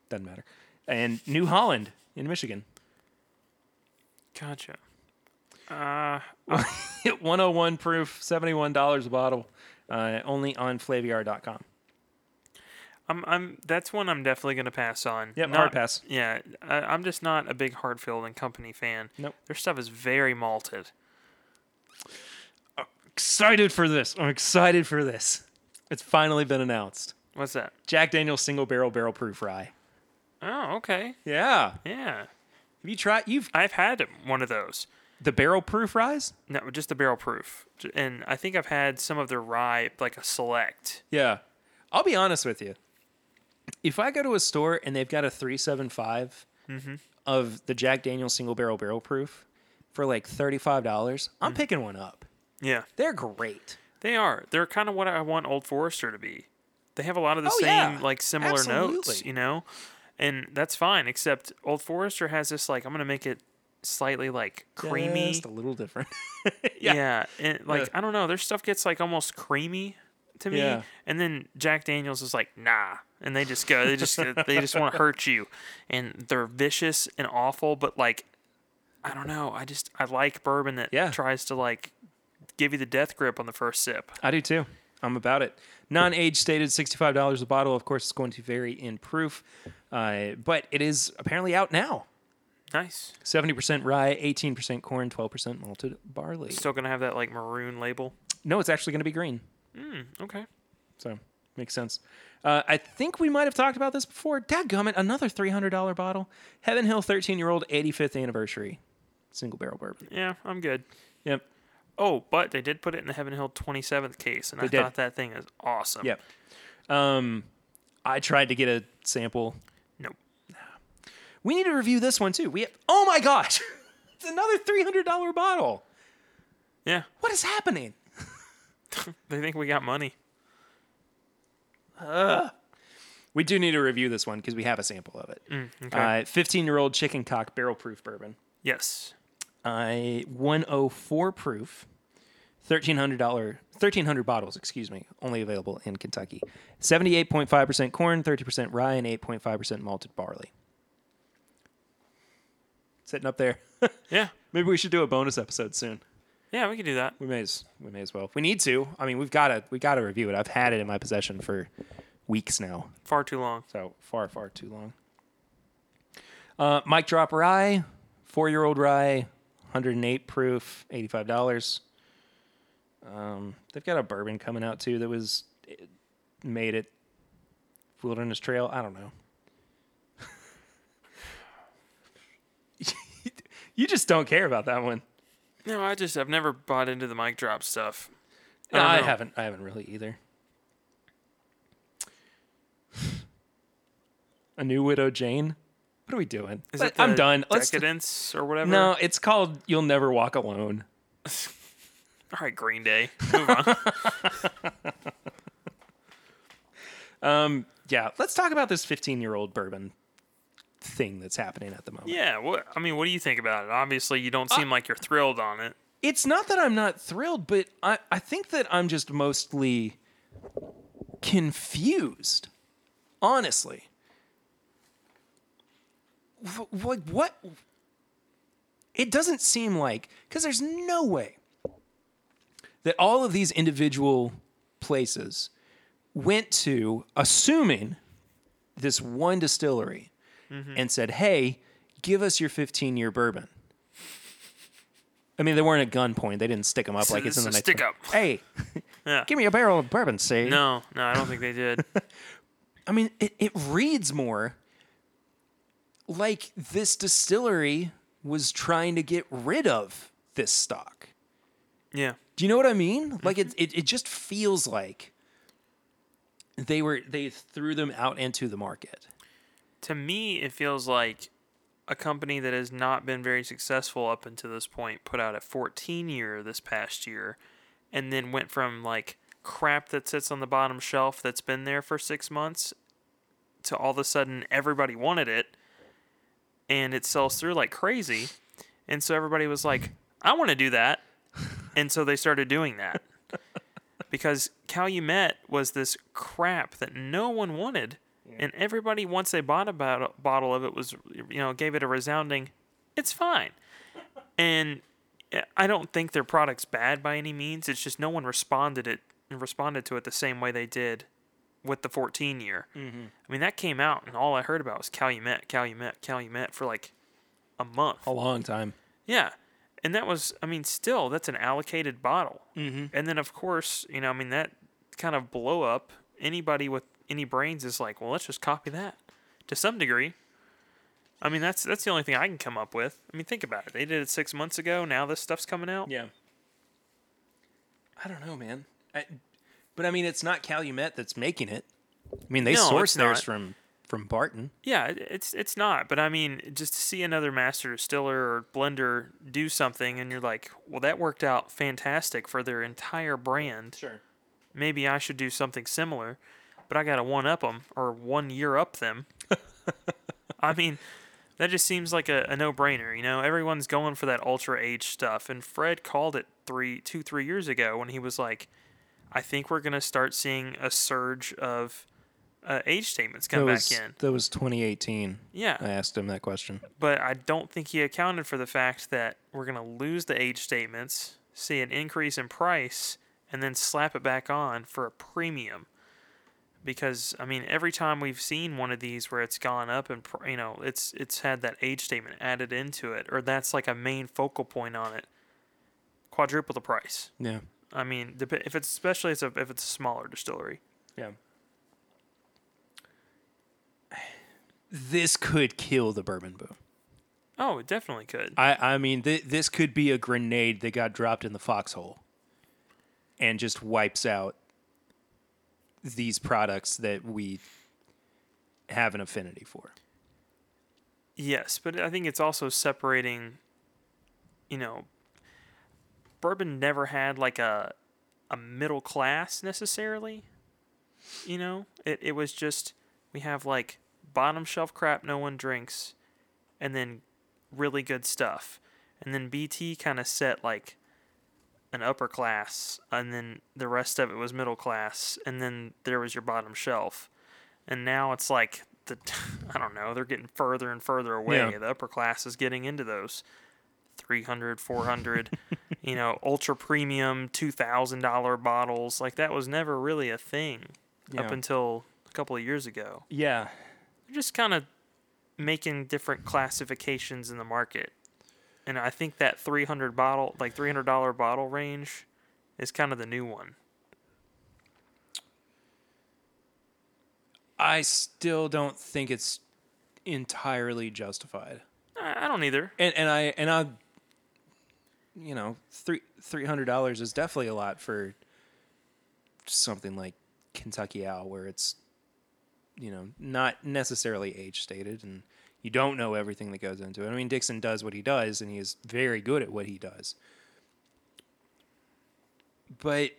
doesn't matter. And New Holland in Michigan. Gotcha. Uh, 101 proof, $71 a bottle, uh, only on flaviar.com. I'm. I'm. That's one I'm definitely gonna pass on. Yep, Not- hard pass. Yeah, I, I'm just not a big Hartfield and Company fan. Nope. Their stuff is very malted. Excited for this. I'm excited for this. It's finally been announced. What's that? Jack Daniel's single barrel barrel proof rye. Oh, okay. Yeah. Yeah, Have you tried you've I've had one of those. the barrel proof ryes? No, just the barrel proof, J- and I think I've had some of their rye, like a select. Yeah. I'll be honest with you. If I go to a store and they've got a 375 mm-hmm. of the Jack Daniel's single barrel barrel proof for like $35, I'm mm-hmm. picking one up. Yeah, They're great. they are. They're kind of what I want Old Forester to be. They have a lot of the Oh, same, yeah. like similar notes, Absolutely. you know, and that's fine. Except Old Forester has this, like, I'm gonna make it slightly like creamy. Just a little different. Yeah, and like Yeah. I don't know, their stuff gets like almost creamy to me, Yeah. and then Jack Daniels is like nah, and they just go, they just they just want to hurt you, and they're vicious and awful, but like I don't know, I just I like bourbon that Yeah. tries to like give you the death grip on the first sip. I do too. I'm about it. Non-age stated $65 a bottle. Of course, it's going to vary in proof, uh, but it is apparently out now. Nice. 70% rye, 18% corn, 12% malted barley. Still gonna have that like maroon label. No, it's actually going to be green. Okay. So makes sense. Uh, I think we might have talked about this before. Dadgummit, another $300 bottle. Heaven Hill 13 year old 85th anniversary single barrel bourbon. Yeah, I'm good. Yep. Oh, but they did put it in the Heaven Hill 27th case, and I did. thought that thing is awesome. Yep. Um, I tried to get a sample. Nope. We need to review this one too. We have, oh my gosh, it's another $300 bottle. Yeah, What is happening? they think we got money. We do need to review this one because we have a sample of it. okay. 15 year old chicken cock barrel proof bourbon. Yes. Uh, 104 proof, $1,300, 1,300 bottles, excuse me, only available in Kentucky. 78.5% corn, 30% rye, and 8.5% malted barley. Sitting up there. Yeah. Maybe we should do a bonus episode soon. Yeah, we could do that. We may as we may as well. We need to. I mean, we've got to we got to review it. I've had it in my possession for weeks now. Far too long. So far, far too long. Uh, Mike Drop Rye, four year old rye, 108 proof, $85. Um, they've got a bourbon coming out too that was made at Wilderness Trail. I don't know. you just don't care about that one. No, I just I've never bought into the mic drop stuff. No, I haven't. I haven't really either. A new widow Jane. What are we doing? Is Let- it I'm done. Let's Decadence or whatever. no. It's called "You'll Never Walk Alone." All right, Green Day. Move on. Yeah, let's talk about this 15 year old bourbon thing that's happening at the moment. yeah. What I mean, what do you think about it? Obviously, you don't Uh, seem like you're thrilled on it. It's not that I'm not thrilled, but I, I think that I'm just mostly confused. Honestly. Like, what? It doesn't seem like, because there's no way that all of these individual places went to, assuming this one distillery, mm-hmm. and said, hey, give us your 15 year bourbon. I mean, they weren't at gunpoint. They didn't stick them up like it's in the next stick one. up. Hey, Yeah. Give me a barrel of bourbon, say. No, no, I don't think they did. I mean, it, it reads more like this distillery was trying to get rid of this stock. yeah. Do you know what I mean? Mm-hmm. Like it, it, it just feels like they were they threw them out into the market. To me, it feels like a company that has not been very successful up until this point put out a 14 year this past year and then went from like crap that sits on the bottom shelf that's been there for six months to all of a sudden everybody wanted it and it sells through like crazy. And so everybody was like, I want to do that. And so they started doing that. because Calumet was this crap that no one wanted. And everybody, once they bought a bottle, bottle of it, was, you know, gave it a resounding, it's fine. And eh, I don't think their product's bad by any means. It's just no one responded it responded to it the same way they did with the 14 year. Mm-hmm. I mean, that came out, and all I heard about was Calumet, Calumet, Calumet for like a month. A long time. Yeah. And that was, I mean, still, that's an allocated bottle. Mm-hmm. And then, of course, you know, I mean, that kind of blow up, anybody with any brains is like, well, let's just copy that to some degree. I mean, that's that's the only thing I can come up with. I mean, think about it. They did it six months ago. Now this stuff's coming out. Yeah. I don't know, man. I, but I mean, it's not Calumet that's making it. I mean, they No, source theirs from from Barton. Yeah, it's it's not. But I mean, just to see another master distiller or blender do something, and you're like, well, that worked out fantastic for their entire brand. Sure. maybe I should do something similar, but I got to one up them or one year up them. I mean, that just seems like a, a no brainer. You know, everyone's going for that ultra age stuff, and Fred called it three, two, three years ago when he was like, "I think we're gonna start seeing a surge of uh, age statements come that back was, in." That was 2018. Yeah, I asked him that question. but I don't think he accounted for the fact that we're going to lose the age statements, see an increase in price, and then slap it back on for a premium. Because I mean, every time we've seen one of these where it's gone up and you know it's it's had that age statement added into it, or that's like a main focal point on it, quadruple the price. Yeah. I mean, dep- if it's especially if it's a, if it's a smaller distillery. Yeah. This could kill the bourbon boom. Oh, it definitely could. I, I mean, th- this could be a grenade that got dropped in the foxhole and just wipes out these products that we have an affinity for. Yes, but I think it's also separating. You know, bourbon never had like a a middle class necessarily. You know, it it was just we have like bottom shelf crap no one drinks, and then really good stuff, and then BT kind of set like an upper class, and then the rest of it was middle class, and then there was your bottom shelf, and now it's like the I don't know they're getting further and further away. Yeah. The upper class is getting into those 300, 400, you know, ultra premium $2,000 bottles. Like that was never really a thing up until a couple of years ago. Yeah. They're just kind of making different classifications in the market. And I think that 300 bottle, like $300 bottle range is kind of the new one. I still don't think it's entirely justified. I I don't either. And and I and I you know, three three hundred dollars is definitely a lot for something like Kentucky Owl where it's you know, not necessarily age stated and you don't know everything that goes into it. I mean Dixon does what he does and he is very good at what he does. But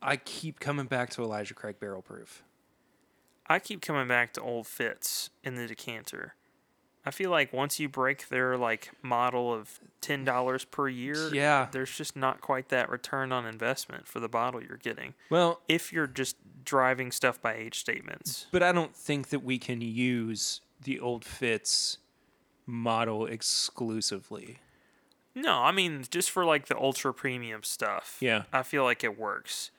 I keep coming back to Elijah Craig Barrel Proof. I keep coming back to old Fitz in the decanter. I feel like once you break their like model of ten dollars per year, Yeah. there's just not quite that return on investment for the bottle you're getting. Well, If you're just driving stuff by age statements. But I don't think that we can use the old Fitz model exclusively. No, I mean just for like the ultra premium stuff. Yeah. I feel like it works.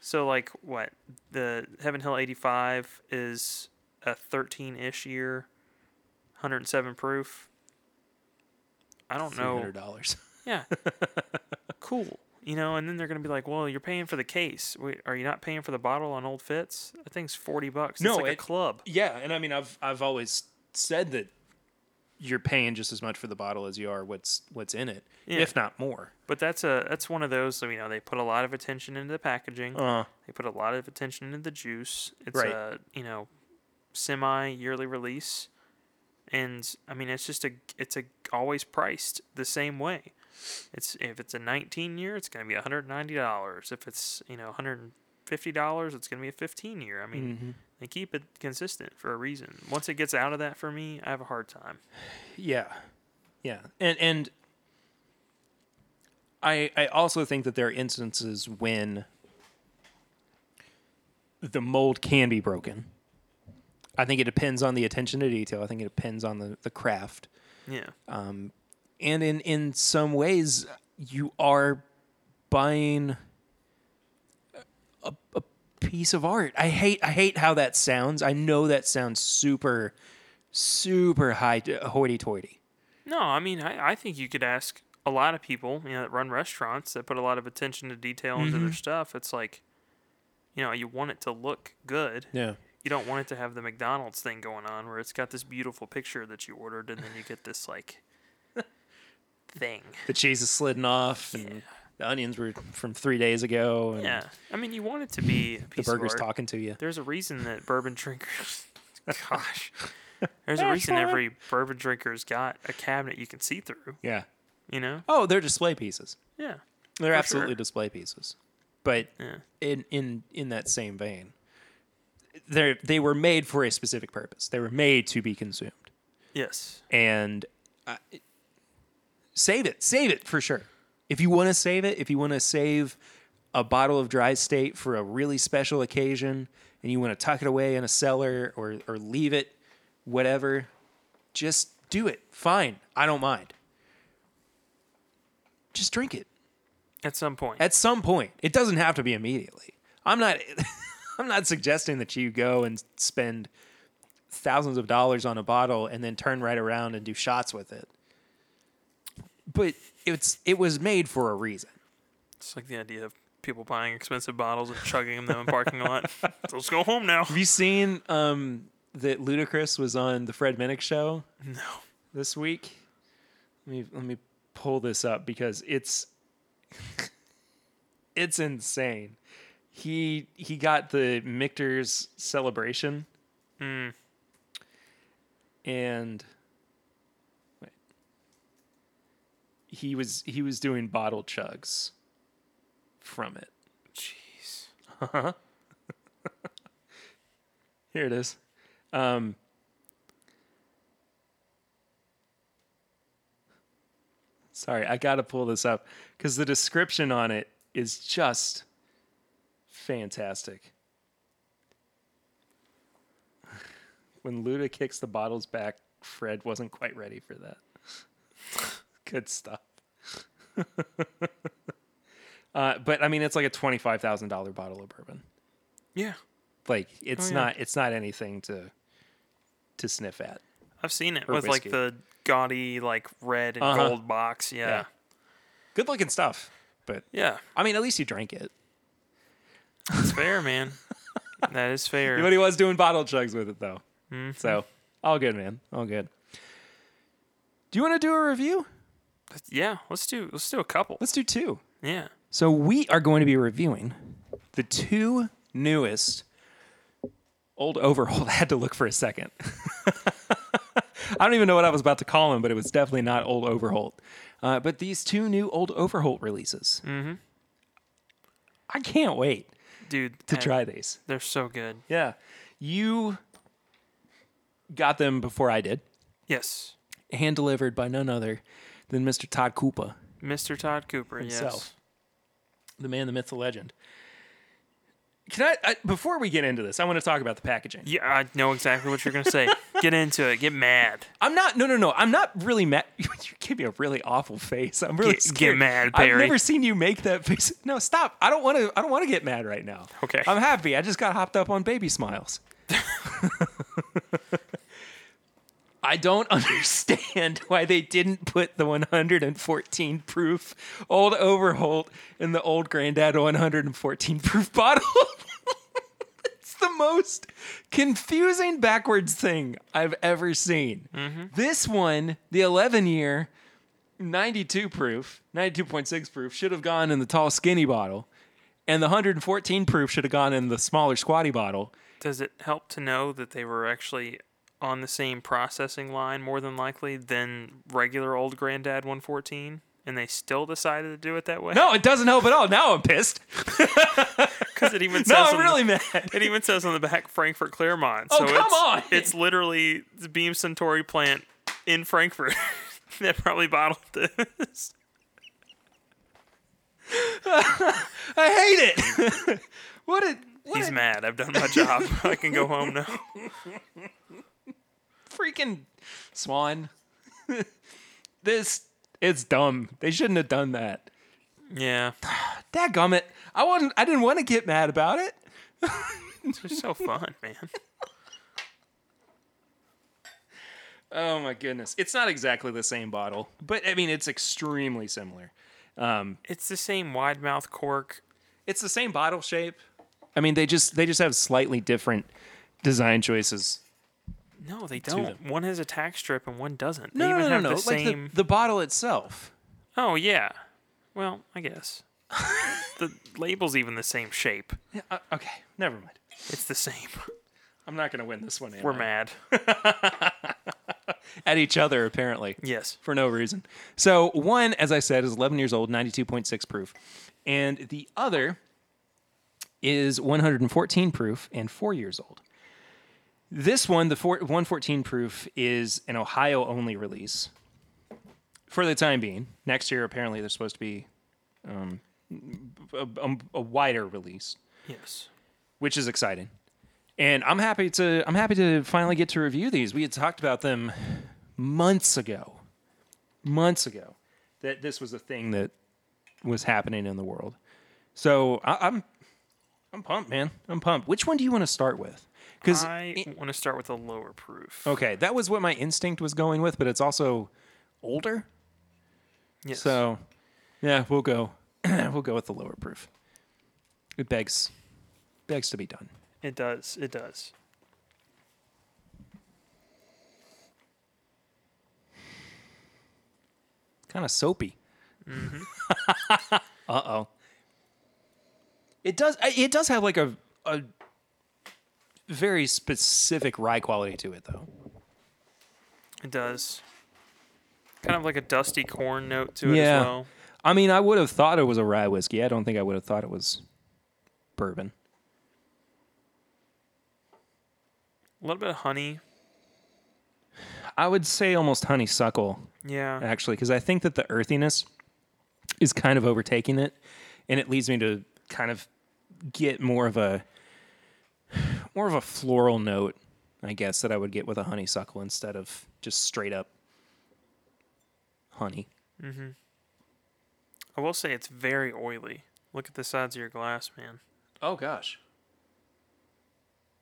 So like what the Heaven Hill 85 is a 13-ish year, 107 proof. I don't know. $300. Yeah. cool. You know, and then they're gonna be like, "Well, you're paying for the case. Wait, are you not paying for the bottle on Old Fitz? That thing's forty bucks. No, it's like it- a club. Yeah, and I mean, I've I've always said that you're paying just as much for the bottle as you are what's what's in it, Yeah. if not more. But that's a that's one of those. You know, they put a lot of attention into the packaging. Uh, They put a lot of attention into the juice. It's Right. a you know, semi yearly release, and I mean it's just a it's a always priced the same way. It's if it's a 19 year, it's gonna be 190 dollars. If it's you know 150 dollars, it's gonna be a 15 year. I mean, Mm-hmm. they keep it consistent for a reason. Once it gets out of that for me, I have a hard time. yeah, yeah, and and I I also think that there are instances when the mold can be broken. I think it depends on the attention to detail. I think it depends on the, the craft. Yeah, Um, and in in some ways you are buying a, a piece of art i hate i hate how that sounds i know that sounds super super high hoity-toity No, I mean, I, I think you could ask a lot of people, you know, that run restaurants that put a lot of attention to detail into Mm-hmm. their stuff. It's like, you know, you want it to look good. yeah You don't want it to have the McDonald's thing going on where it's got this beautiful picture that you ordered and then you get this like thing. the cheese is slidden off and the onions were from three days ago and Yeah. I mean, you want it to be a the burger's talking to you There's a reason that bourbon drinkers, gosh, there's a reason every bourbon drinker's got a cabinet you can see through, yeah you know? oh they're display pieces Yeah. they're absolutely sure. display pieces but Yeah. in in in that same vein they they were made for a specific purpose they were made to be consumed Yes. and uh, save it save it for sure if you want to save it if you want to save a bottle of dry state for a really special occasion and you want to tuck it away in a cellar or or leave it whatever just do it fine i don't mind just drink it At some point. at some point. It doesn't have to be immediately. I'm not I'm not suggesting that you go and spend thousands of dollars on a bottle and then turn right around and do shots with it. But it's it was made for a reason. It's like the idea of people buying expensive bottles and chugging them in the parking lot. So let's go home now. Have you seen um, that Ludacris was on the Fred Minnick show No. this week? Let me let me pull this up because it's it's insane. He he got the Michter's celebration Mm. and wait. he was he was doing bottle chugs from it. Jeez. Here it is. Um, sorry, I got to pull this up because the description on it is just fantastic. When Luda kicks the bottles back, Fred wasn't quite ready for that. Good stuff. uh, but I mean, it's like a twenty-five thousand dollar bottle of bourbon. Yeah. Like it's Oh, yeah. not it's not anything to to sniff at. I've seen it with whiskey. like the gaudy, like red and Uh-huh. gold box. Yeah. Yeah. Good looking stuff. But Yeah. I mean, at least you drank it. It's fair, man. that is fair. But he was doing bottle chugs with it though. Mm-hmm. So all good, man. All good. Do you want to do a review? Yeah. Let's do let's do a couple. Let's do two. Yeah. So we are going to be reviewing the two newest old Overholt. I had to look for a second. I don't even know what I was about to call them, but it was definitely not old Overholt. Uh, but these two new old Overholt releases. Mm-hmm. I can't wait Dude. to uh, try these. They're so good. Yeah, you got them before I did, Yes. hand delivered by none other than Mr. Todd Koopa, Mr. Todd Cooper. Himself. the man, the myth, the legend. Can I, I before we get into this, I want to talk about the packaging. Yeah, I know exactly what you're gonna say. Get into it. Get mad. I'm not. No, no, no. I'm not really mad. You give me a really awful face. I'm really Get- get scared. mad, I've never seen you make that face. No, stop. I don't want to. I don't want to get mad right now. Okay. I'm happy. I just got hopped up on baby smiles. I don't understand why they didn't put the 114 proof old Overholt in the old Granddad 114 proof bottle. it's the most confusing backwards thing I've ever seen. Mm-hmm. This one, the 11 year 92 proof, 92.6 proof, should have gone in the tall, skinny bottle. And the 114 proof should have gone in the smaller, squatty bottle. Does it help to know that they were actually on the same processing line, more than likely, than regular old Granddad 114? And they still decided to do it that way? No, it doesn't help at all. Now I'm pissed. because it even says No, I'm the- really mad. It even says on the back Frankfort Clermont. Oh, so come it's, on. It's literally the Beam Centauri plant in Frankfort that probably bottled this. I hate it. what a what He's a mad. I've done my job. I can go home now. Freaking swan. this it's dumb. They shouldn't have done that. Yeah. Dadgummit. I wasn't I didn't want to get mad about it. It's just so fun, man. Oh my goodness. It's not exactly the same bottle, but I mean it's extremely similar. Um, It's the same wide mouth cork. it's the same bottle shape. I mean they just they just have slightly different design choices. No, they don't. One has a tack strip and one doesn't. They even no, no, have no. the Like same. the, the bottle itself. Oh yeah. Well, I guess. the label's even the same shape. Yeah, uh, okay, never mind. It's the same. I'm not going to win this one. We're I? mad. At each other, apparently. Yes. for no reason. So one, as I said, is 11 years old, 92.6 proof, and the other is 114 proof and four years old. This one, the four, 114 proof, is an Ohio only release for the time being. Next year, apparently, there's supposed to be um, a, a- a wider release, Yes. which is exciting. And I'm happy to I'm happy to finally get to review these. We had talked about them months ago, months ago, that this was a thing that was happening in the world. So I, I'm I'm pumped, man. I'm pumped. Which one do you want to start with? Because I want to start with a lower proof. okay, that was what my instinct was going with, but it's also older. Yes. So yeah, we'll go we'll go with the lower proof. It begs begs to be done. It does. It does. kind of soapy. uh oh. It does. It does have like a a very specific rye quality to it, though. It does. Kind of like a dusty corn note to it Yeah. as well. I mean, I would have thought it was a rye whiskey. I don't think I would have thought it was bourbon. A little bit of honey. I would say almost honeysuckle, Yeah. actually, because I think that the earthiness is kind of overtaking it, and it leads me to kind of get more of a more of a floral note, I guess, that I would get with a honeysuckle instead of just straight up honey. Mm-hmm. I will say it's very oily. Look at the sides of your glass, man. Oh gosh.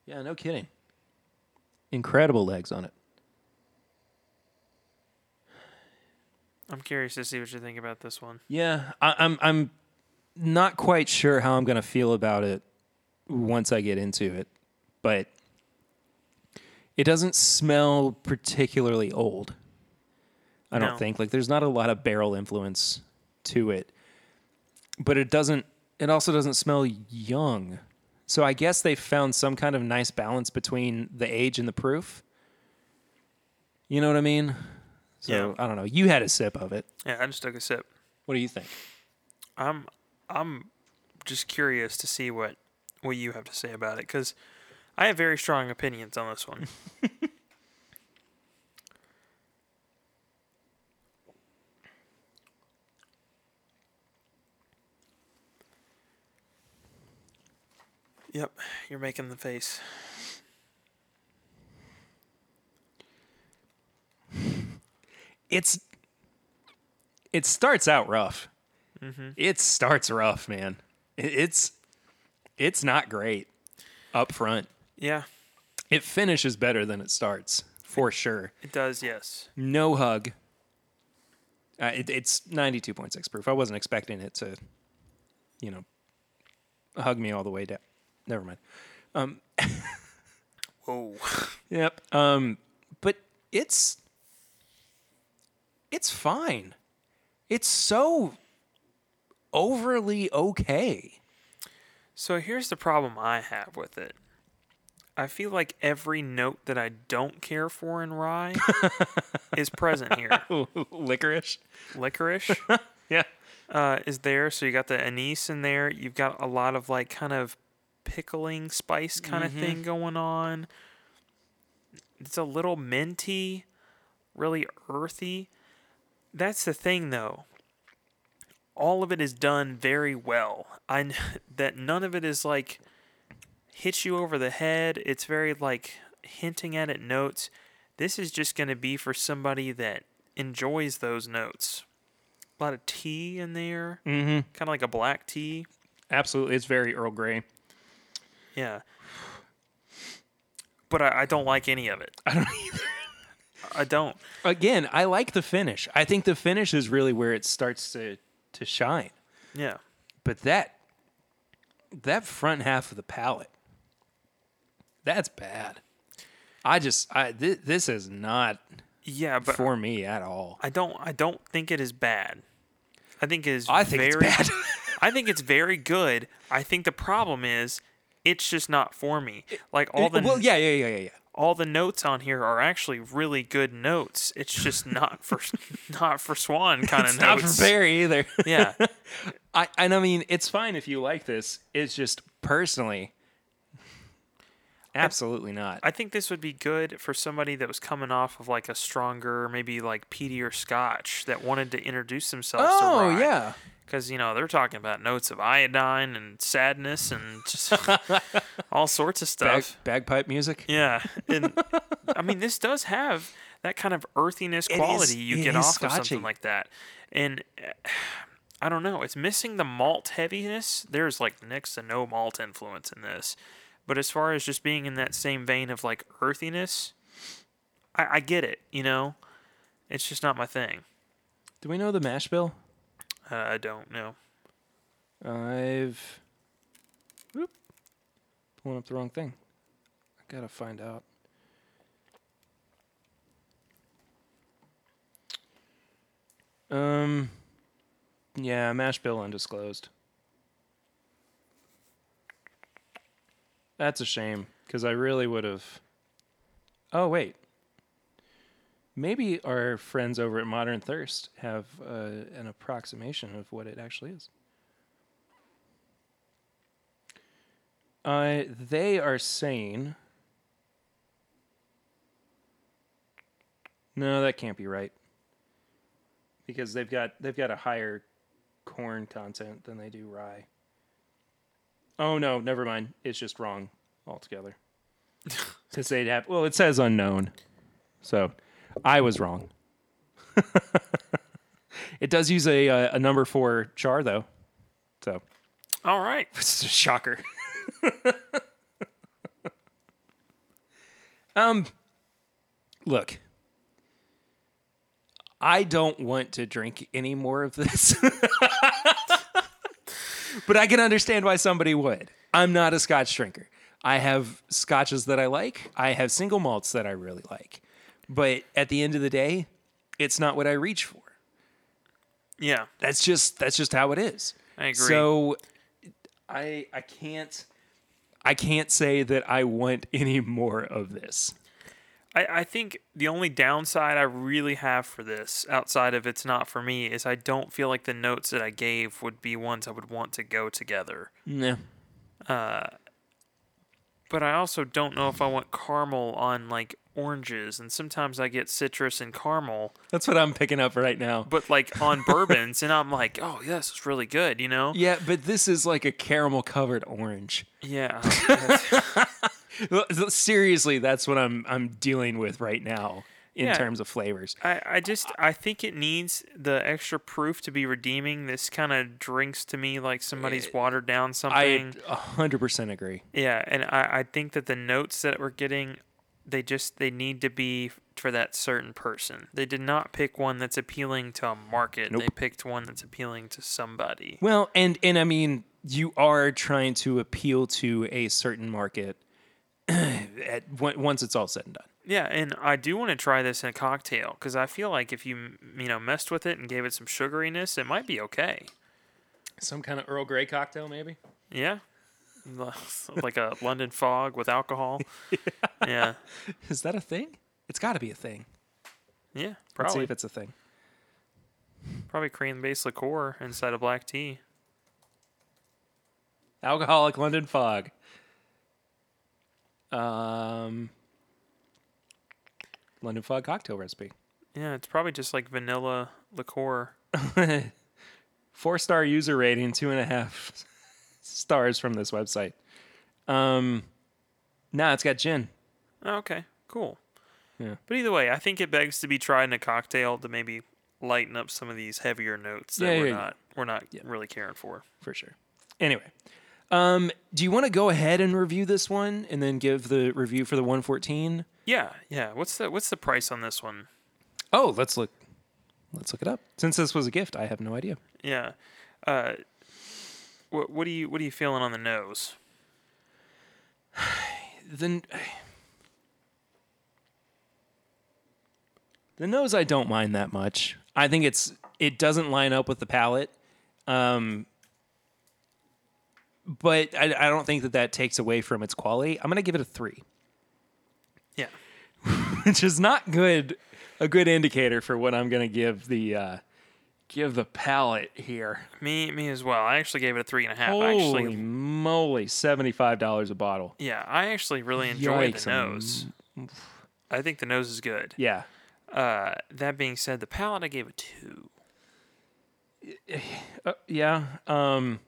Yeah, no kidding. Incredible legs on it. I'm curious to see what you think about this one. Yeah, I, I'm I'm not quite sure how I'm gonna feel about it once I get into it, but it doesn't smell particularly old. I don't No. think like there's not a lot of barrel influence to it, but it doesn't. It also doesn't smell young. So I guess they found some kind of nice balance between the age and the proof. You know what I mean? So Yeah. I don't know. You had a sip of it. Yeah, I just took a sip. What do you think? I'm I'm just curious to see what what you have to say about it because I have very strong opinions on this one. yep, you're making the face. it's it starts out rough. Mm-hmm. It starts rough, man. It's it's not great up front. Yeah, It finishes better than it starts for sure. It does, yes. No hug. Uh, it, it's 92.6 proof. I wasn't expecting it to, you know, hug me all the way down. Never mind. Whoa. Yep. Um, but it's it's fine. It's so overly okay. So here's the problem I have with it. I feel like every note that I don't care for in rye is present here. Licorice. Licorice Yeah. uh, is there, so you got the anise in there. You've got a lot of like kind of pickling spice kind of thing going on. It's a little minty, really earthy. That's the thing, though. All of it is done very well. I that none of it is like hits you over the head. It's very like hinting at it notes. This is just going to be for somebody that enjoys those notes. A lot of tea in there, Mm-hmm. kind of like a black tea. Absolutely. It's very Earl Grey. Yeah. But I, I don't like any of it. I don't either. I don't. Again, I like the finish. I think the finish is really where it starts to to shine. Yeah. But that that front half of the palate, that's bad. I just I th- this is not Yeah, but for me at all. I don't I don't think it is bad. I think it is I think very it's bad. I think it's very good. I think the problem is it's just not for me. Like all the well, yeah, yeah, yeah, yeah, yeah. all the notes on here are actually really good notes. It's just not for not for Swan kind It's of not notes. for Barry either. Yeah. I and I mean it's fine if you like this. It's just personally, absolutely not. I think this would be good for somebody that was coming off of like a stronger, maybe like peatier Scotch that wanted to introduce themselves to oh rye. yeah, because you know they're talking about notes of iodine and sadness and just all sorts of Bag, stuff. bagpipe music. Yeah, and I mean this does have that kind of earthiness It is- quality you get off of something like that, and uh, I don't know, it's missing the malt heaviness. There's like next to no malt influence in this, but as far as just being in that same vein of like earthiness, I, I get it. You know, it's just not my thing. Do we know the mash bill? Uh, I don't know. I've whoop, pulling up the wrong thing. I gotta find out. Um, yeah, mash bill undisclosed. That's a shame because I really would have. Oh wait, maybe our friends over at Modern Thirst have uh, an approximation of what it actually is. Uh, they are saying. No, that can't be right. Because they've got they've got a higher corn content than they do rye. Oh no, never mind. It's just wrong altogether. Because they'd have well, it says unknown, so I was wrong. it does use a uh, a number four char though, so All right. it's a shocker. um, look, I don't want to drink any more of this, but I can understand why somebody would. I'm not a Scotch drinker. I have scotches that I like. I have single malts that I really like, but at the end of the day, it's not what I reach for. Yeah, That's just that's just how it is. I agree. So I I can't I can't say that I want any more of this. I, I think the only downside I really have for this, outside of it's not for me, is I don't feel like the notes that I gave would be ones I would want to go together. Yeah. Uh, but I also don't know if I want caramel on like oranges, and sometimes I get citrus and caramel, That's what I'm picking up right now. but like on bourbons, and I'm like, oh, yeah, this is really good, you know? Yeah, but this is like a caramel covered orange. Yeah. Seriously, that's what I'm I'm dealing with right now in Yeah. terms of flavors. I, I just I think it needs the extra proof to be redeeming. This kind of drinks to me like somebody's eh, watered down I something. 100% agree. Yeah, and I, I think that the notes that we're getting they just they need to be for that certain person. They did not pick one that's appealing to a market. They picked one that's appealing to somebody. Well, and and I mean, you are trying to appeal to a certain market at once it's all said and done. Yeah, and I do want to try this in a cocktail because I feel like if you you know messed with it and gave it some sugariness, it might be okay. Some kind of Earl Grey cocktail, maybe. Yeah, like a London fog with alcohol. yeah, Is that a thing? It's got to be a thing. yeah, Let's see probably if it's a thing. probably cream based liqueur inside of black tea. Alcoholic London Fog. Um, London Fog cocktail recipe. Yeah, it's probably just like vanilla liqueur. Four star user rating, two and a half stars from this website. Um, nah, it's got gin. Oh, okay, cool. Yeah. But either way, I think it begs to be tried in a cocktail to maybe lighten up some of these heavier notes that Yeah, we're yeah, not we're not really caring for. for sure. Anyway, um, do you want to go ahead and review this one and then give the review for the 114? Yeah, yeah. What's the what's the price on this one? Oh, let's look. Let's look it up. Since this was a gift, I have no idea. Yeah. Uh, what what do you what are you feeling on the nose? Then the nose, I don't mind that much. I think it's it doesn't line up with the palate, um, but I, I don't think that that takes away from its quality. I'm gonna give it a three. Yeah. which is not good a good indicator for what I'm gonna give the uh, give the palate here. Me me as well. I actually gave it a three and a half. I Holy actually moly, seventy five dollars a bottle. yeah, I actually really enjoyed Yikes, the nose. I think the nose is good. Yeah, Uh, that being said, the palate I gave a two. uh, yeah. Um,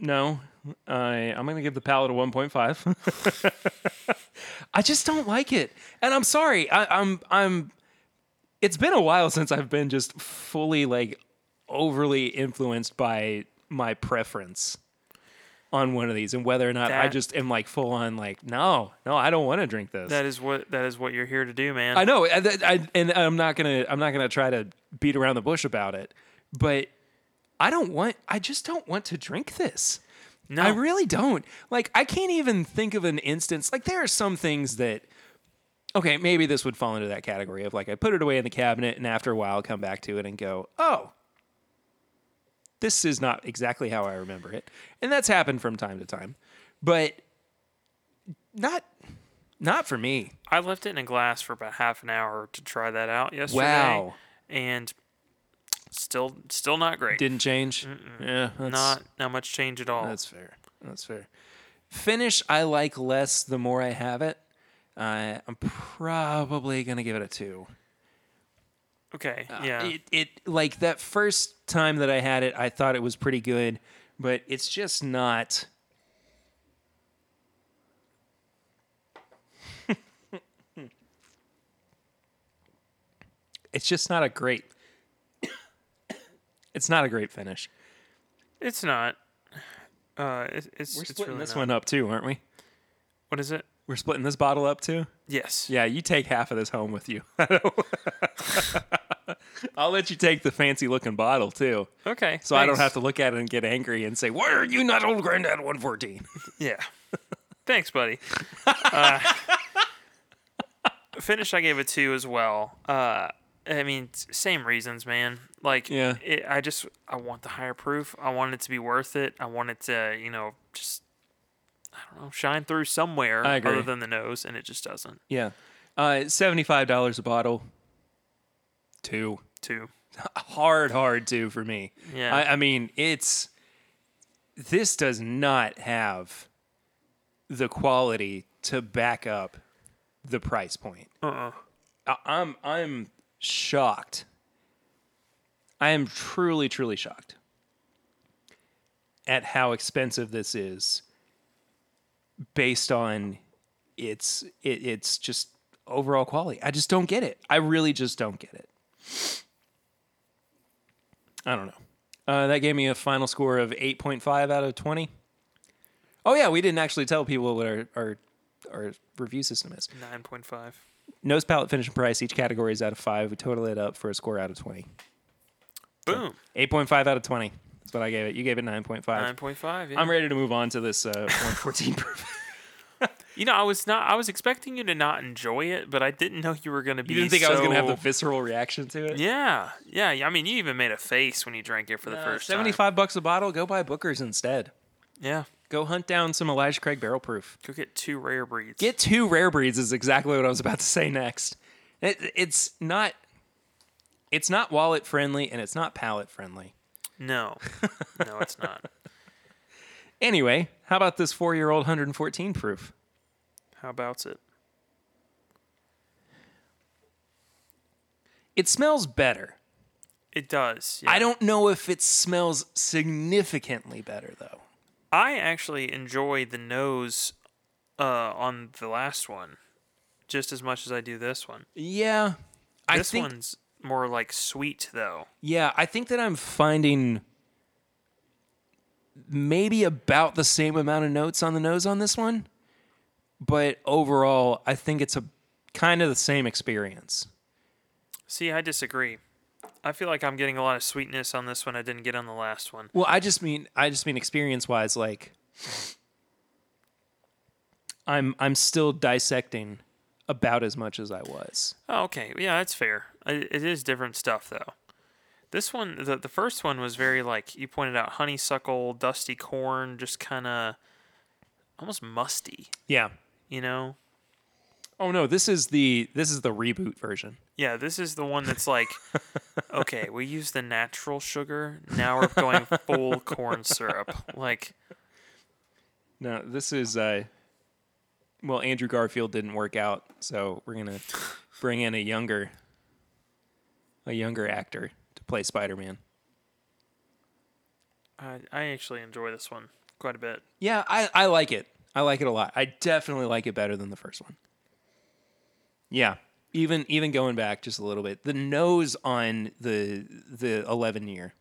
no, I I'm gonna give the palate a one point five. I just don't like it, and I'm sorry. I, I'm I'm. It's been a while since I've been just fully like overly influenced by my preference on one of these, and whether or not I just am like full on like no, no, I don't want to drink this. That is what that is what you're here to do, man. I know, I, I, and I'm not gonna I'm not gonna try to beat around the bush about it, but I don't want I just don't want to drink this. no, I really don't. Like I can't even think of an instance. Like there are some things that okay, maybe this would fall into that category of like I put it away in the cabinet and after a while come back to it and go, "Oh, this is not exactly how I remember it." And that's happened from time to time. But not not for me. I left it in a glass for about half an hour to try that out yesterday. Wow. And still still not great. Didn't change. Yeah, that's, not not much change at all. That's fair. That's fair. Finish I like less the more I have it. Uh, I'm probably gonna give it a two. okay. yeah. It, it like that first time that I had it, I thought it was pretty good, but it's just not. it's just not a great. It's not a great finish. it's not. Uh, it, it's We're it's splitting really this not. one up too, aren't we? What is it? We're splitting this bottle up too. Yes. Yeah, you take half of this home with you. I'll let you take the fancy looking bottle too. Okay. So I don't have to look at it and get angry and say, Why are you not old granddad 114? Yeah. Thanks, buddy. Uh, finish, I gave it two as well. Uh, I mean, same reasons, man. Like, Yeah. it, I just I want the higher proof. I want it to be worth it. I want it to, you know, just I don't know, shine through somewhere other than the nose, and it just doesn't. Yeah. Uh, $75 a bottle. Two. Two. Hard, hard two for me. Yeah. I, I mean, it's. This does not have the quality to back up the price point. Uh-uh. I- I'm I'm shocked. I am truly truly shocked at how expensive this is based on its it, it's just overall quality. I just don't get it. I really just don't get it. I don't know. Uh, that gave me a final score of 8.5 out of 20. Oh yeah, we didn't actually tell people what our, our our review system is. Nine point five. Nose, palate, finish, and price. Each category is out of five. We total it up for a score out of twenty. Boom. Eight point five out of twenty. That's what I gave it. You gave it nine point five. Nine point five. Yeah. I'm ready to move on to this uh, 114 proof. You know, I was not. I was expecting you to not enjoy it, but I didn't know you were going to be. You didn't think I was going to have the visceral reaction to it? Yeah, yeah. I mean, you even made a face when you drank it for the Uh, first time. 75 bucks a bottle. Go buy Booker's instead. Yeah, Go hunt down some Elijah Craig barrel proof. go get two rare breeds. Get two rare breeds is exactly what I was about to say next. It, it's not it's not wallet friendly and it's not palate friendly. no, no, it's not. Anyway, how about this 4-year-old 114 proof? How about it? It smells better. It does. Yeah. I don't know if it smells significantly better though. I actually enjoy the nose uh, on the last one just as much as I do this one. Yeah. I This think one's more like sweet though. Yeah, I think that I'm finding maybe about the same amount of notes on the nose on this one, but overall, I think it's a kind of the same experience. See, I disagree. I feel like I'm getting a lot of sweetness on this one I didn't get on the last one. Well, I just mean I just mean experience wise, like I'm I'm still dissecting about as much as I was. Oh, okay. Yeah, that's fair. It is different stuff though. This one, the the first one was very like you pointed out, honeysuckle, dusty corn, just kind of almost musty. Yeah. You know? Oh no, this is the this is the reboot version. Yeah, this is the one that's like, okay, we use the natural sugar. Now we're going full corn syrup. Like, No, this is uh well, Andrew Garfield didn't work out, so we're gonna bring in a younger a younger actor to play Spider Man. I I actually enjoy this one quite a bit. Yeah, I, I like it. I like it a lot. I definitely like it better than the first one. Yeah. Even even going back just a little bit. The nose on the the eleven year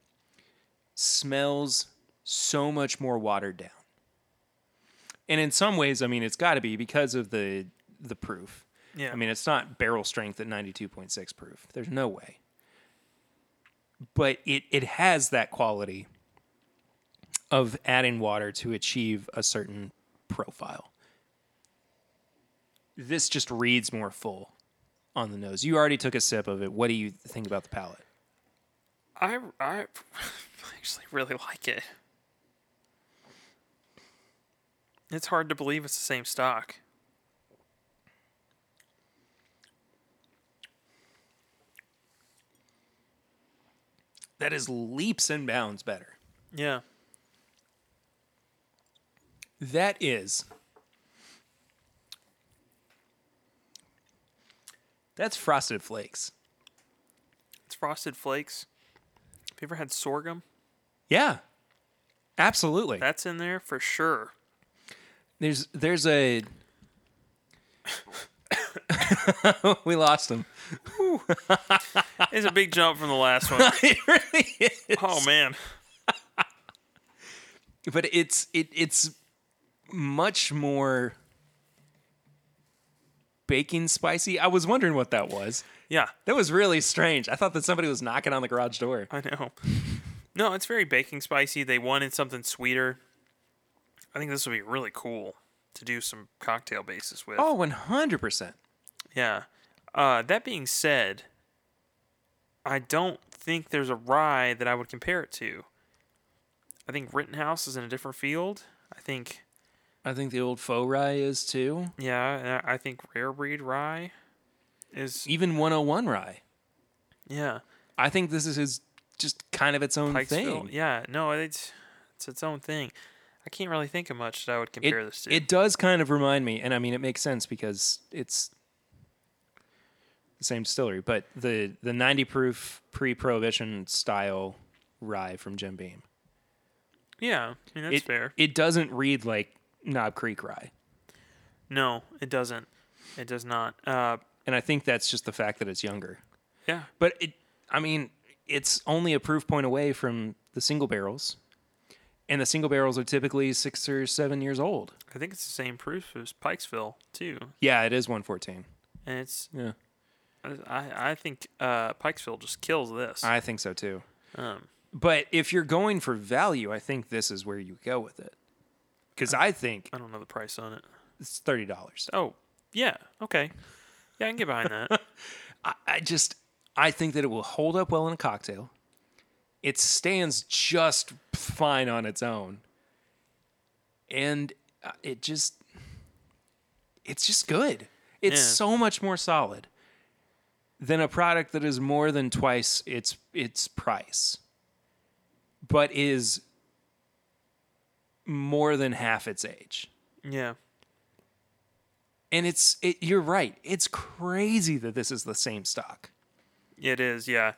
smells so much more watered down. And in some ways, I mean it's gotta be because of the the proof. Yeah. I mean, it's not barrel strength at 92.6 proof. There's no way. But it, it has that quality of adding water to achieve a certain profile. This just reads more full on the nose. You already took a sip of it. What do you think about the palate? I I actually really like it. It's hard to believe it's the same stock. That is leaps and bounds better. Yeah. That is. That's frosted flakes. It's frosted flakes. Have you ever had sorghum? Yeah. Absolutely. That's in there for sure. There's there's a we lost him. It's a big jump from the last one. it really is. Oh man. But it's it it's much more baking spicy. I was wondering what that was. Yeah, That was really strange. I thought that somebody was knocking on the garage door. I know. No, it's very baking spicy. They wanted something sweeter. I think this would be really cool to do some cocktail bases with. Oh, 100%. Yeah. Uh, that being said, I don't think there's a rye that I would compare it to. I think Rittenhouse is in a different field. I think, I think the old faux rye is too. yeah, I think Rare Breed Rye is, Even 101 rye. yeah, I think this is his just kind of its own Pikesville. thing. Yeah, no, it's it's its own thing. I can't really think of much that I would It, compare this to. it does kind of remind me, and I mean, it makes sense because it's the same distillery, but the, the 90 proof pre prohibition style rye from Jim Beam. yeah, I mean, that's it, fair. It doesn't read like Knob Creek rye. No, it doesn't. It does not. Uh, And I think that's just the fact that it's younger. yeah, But it, I mean, it's only a proof point away from the single barrels. and the single barrels are typically six or seven years old. I think it's the same proof as Pikesville too, Yeah, it is 114. and it's Yeah, I I think uh, Pikesville just kills this. I think so too. um, But if you're going for value, I think this is where you go with it. Because I think I don't know the price on it. it's thirty dollars. Oh, yeah, okay, yeah, I can get behind that. I, I just I think that it will hold up well in a cocktail. It stands just fine on its own, and uh, it just it's just good. It's Yeah. so much more solid than a product that is more than twice its its price, but is more than half its age. yeah, And it's it, you're right. It's crazy that this is the same stock. it is. Yeah,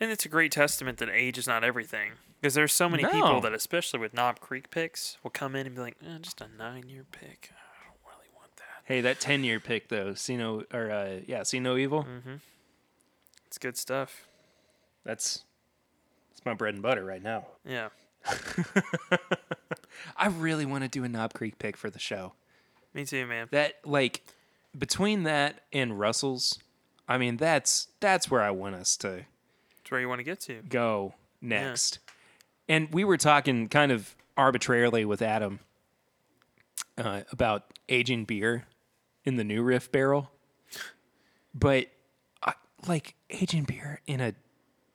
and it's a great testament that age is not everything. Because there's so many No. people that, especially with Knob Creek picks, will come in and be like, eh, "Just a nine-year pick. I don't really want that." Hey, that ten year pick though, see no or uh, yeah, see no evil. It's good stuff. That's it's my bread and butter right now. Yeah, I really want to do a Knob Creek pick for the show. me too, man. That like between that and Russell's, I mean that's that's where I want us to It's where you want to get to. go next. And we were talking kind of arbitrarily with Adam uh, about aging beer in the New Riff barrel, but I, like aging beer in a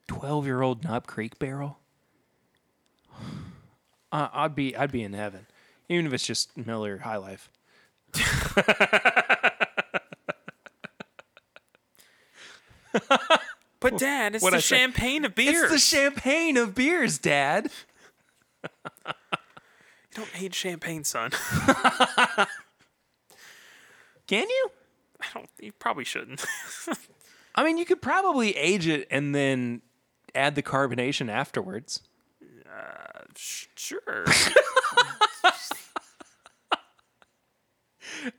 twelve-year-old Knob Creek barrel, uh, I'd be I'd be in heaven, even if it's just Miller High Life. But Dad, it's What'd the I say? champagne of beers. It's the champagne of beers, Dad. you don't age champagne, son. Can you? I don't. You probably shouldn't. I mean, you could probably age it and then add the carbonation afterwards. Sh- sure.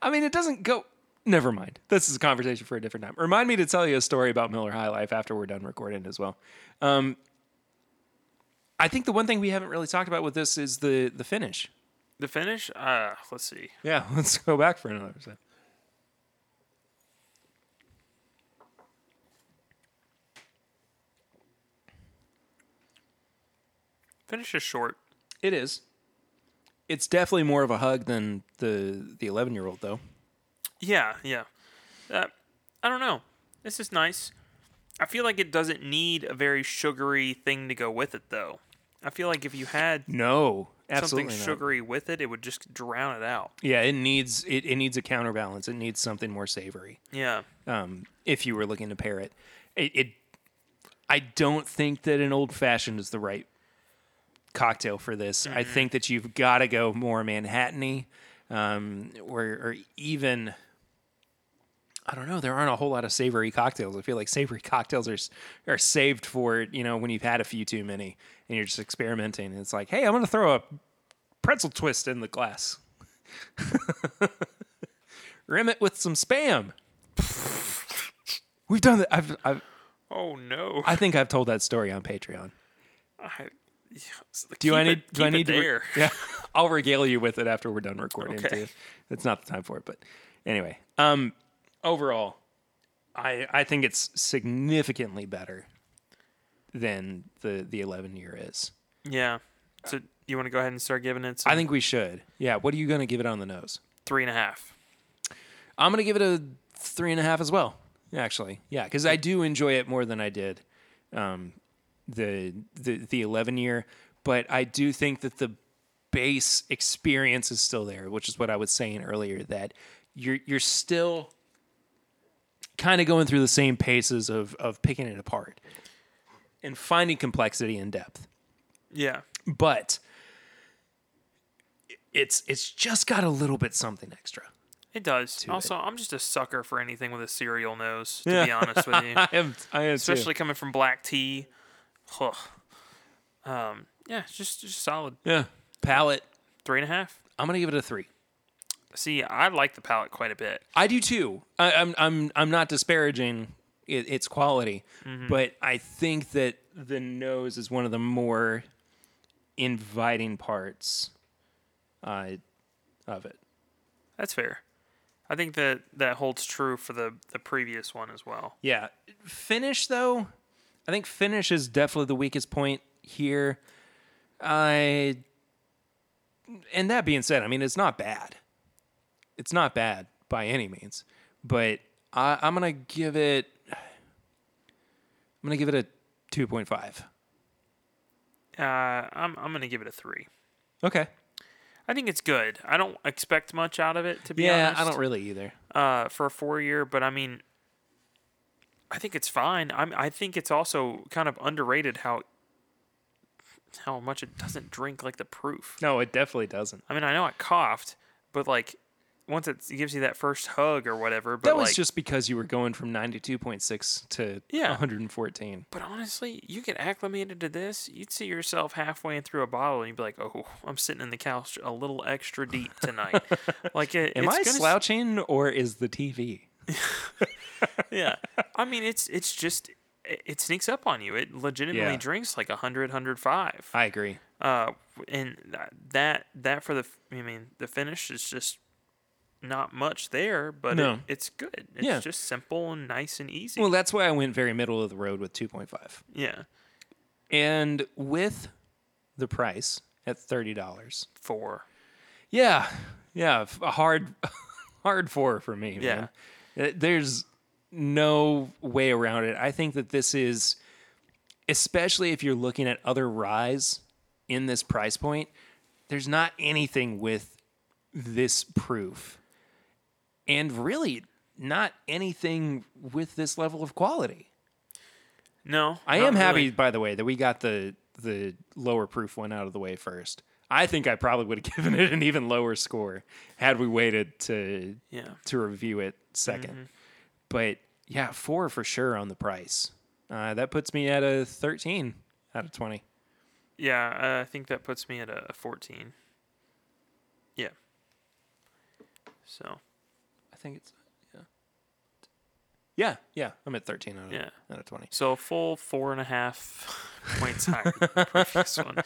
I mean, it doesn't go. Never mind. This is a conversation for a different time. Remind me to tell you a story about Miller High Life after we're done recording as well. Um, I think the one thing we haven't really talked about with this is the the finish. the finish. Uh, let's see. Yeah, let's go back for another second. Finish is short. It is. It's definitely more of a hug than the the eleven year old though. Yeah, yeah. Uh, I don't know. This is nice. I feel like it doesn't need a very sugary thing to go with it, though. I feel like if you had No, something not. sugary with it, it would just drown it out. Yeah, it needs it, it needs a counterbalance. It needs something more savory. Yeah. um, if you were looking to pair it. It, it I don't think that an old fashioned is the right cocktail for this. I think that you've got to go more Manhattan-y, um, or, or even. I don't know. There aren't a whole lot of savory cocktails. I feel like savory cocktails are are saved for you know when you've had a few too many and you're just experimenting. It's like, hey, I'm going to throw a pretzel twist in the glass. Rim it with some spam. We've done that. I've, I've, Oh no. I think I've told that story on Patreon. I, Do I need? it- do I keep it need to? re- yeah, I'll regale you with it after we're done recording. Okay. Too. It's not the time for it, but anyway. Um, overall, I I think it's significantly better than the the eleven year is. Yeah. So you want to go ahead and start giving it some I think we should. Yeah. What are you going to give it on the nose? three and a half. I'm going to give it a three and a half as well. Actually, yeah, because I do enjoy it more than I did um, the the the 11 year, but I do think that the base experience is still there, which is what I was saying earlier. That you're you're still kind of going through the same paces of of picking it apart and finding complexity and depth Yeah. but it's it's just got a little bit something extra. It does. it. Also, I'm just a sucker for anything with a cereal nose, to be honest with you. I am I am Especially coming from black tea. Huh. Um, yeah, it's just just solid. yeah palate. Three and a half. I'm gonna give it a three. See, I like the palate quite a bit. I do too. I, I'm I'm I'm not disparaging it, its quality, but I think that the nose is one of the more inviting parts uh, of it. That's fair. I think that that holds true for the the previous one as well. Yeah. Finish though, I think finish is definitely the weakest point here. I and that being said, I mean it's not bad. It's not bad by any means, but I, I'm gonna give it. I'm gonna give it a two point five. Uh, I'm I'm gonna give it a three. Okay. I think it's good. I don't expect much out of it to be Yeah, honest. I don't really either. uh, for a four year, but I mean, I think it's fine. I'm, I think it's also kind of underrated how how much it doesn't drink like the proof. No, it definitely doesn't. I mean, I know I coughed, but like once it gives you that first hug or whatever, but That was like, just because you were going from 92.6 to Yeah. 114. But honestly, you get acclimated to this, you'd see yourself halfway through a bottle, and you'd be like, "Oh, I'm sitting in the couch a little extra deep tonight." like, it, Am it's I gonna s- slouching or is the TV? yeah. I mean, it's it's just it, sneaks up on you. It legitimately Yeah. drinks like 100, 105. I agree. Uh, and that- that for the I mean, the finish is just not much there, but No. it, it's good. It's Yeah. just simple and nice and easy. Well, that's why I went very middle of the road with 2.5. yeah. And with the price at $30. Four. Yeah. Yeah, a hard hard 4 for me, Yeah. man. Uh, There's no way around it. I think that this is especially if you're looking at other ryes in this price point, there's not anything with this proof. And really not anything with this level of quality. No. I am happy, really. by the way, that we got the the lower proof one out of the way first. I think I probably would have given it an even lower score had we waited to Yeah. to review it 2nd But yeah, four for sure on the price. Uh, that puts me at a thirteen out of twenty. Yeah, uh, I think that puts me at a, a 14. Yeah. So, I think it's yeah. Yeah, yeah. I'm at thirteen out of Yeah. out of twenty. so a full four and a half points higher than the previous one.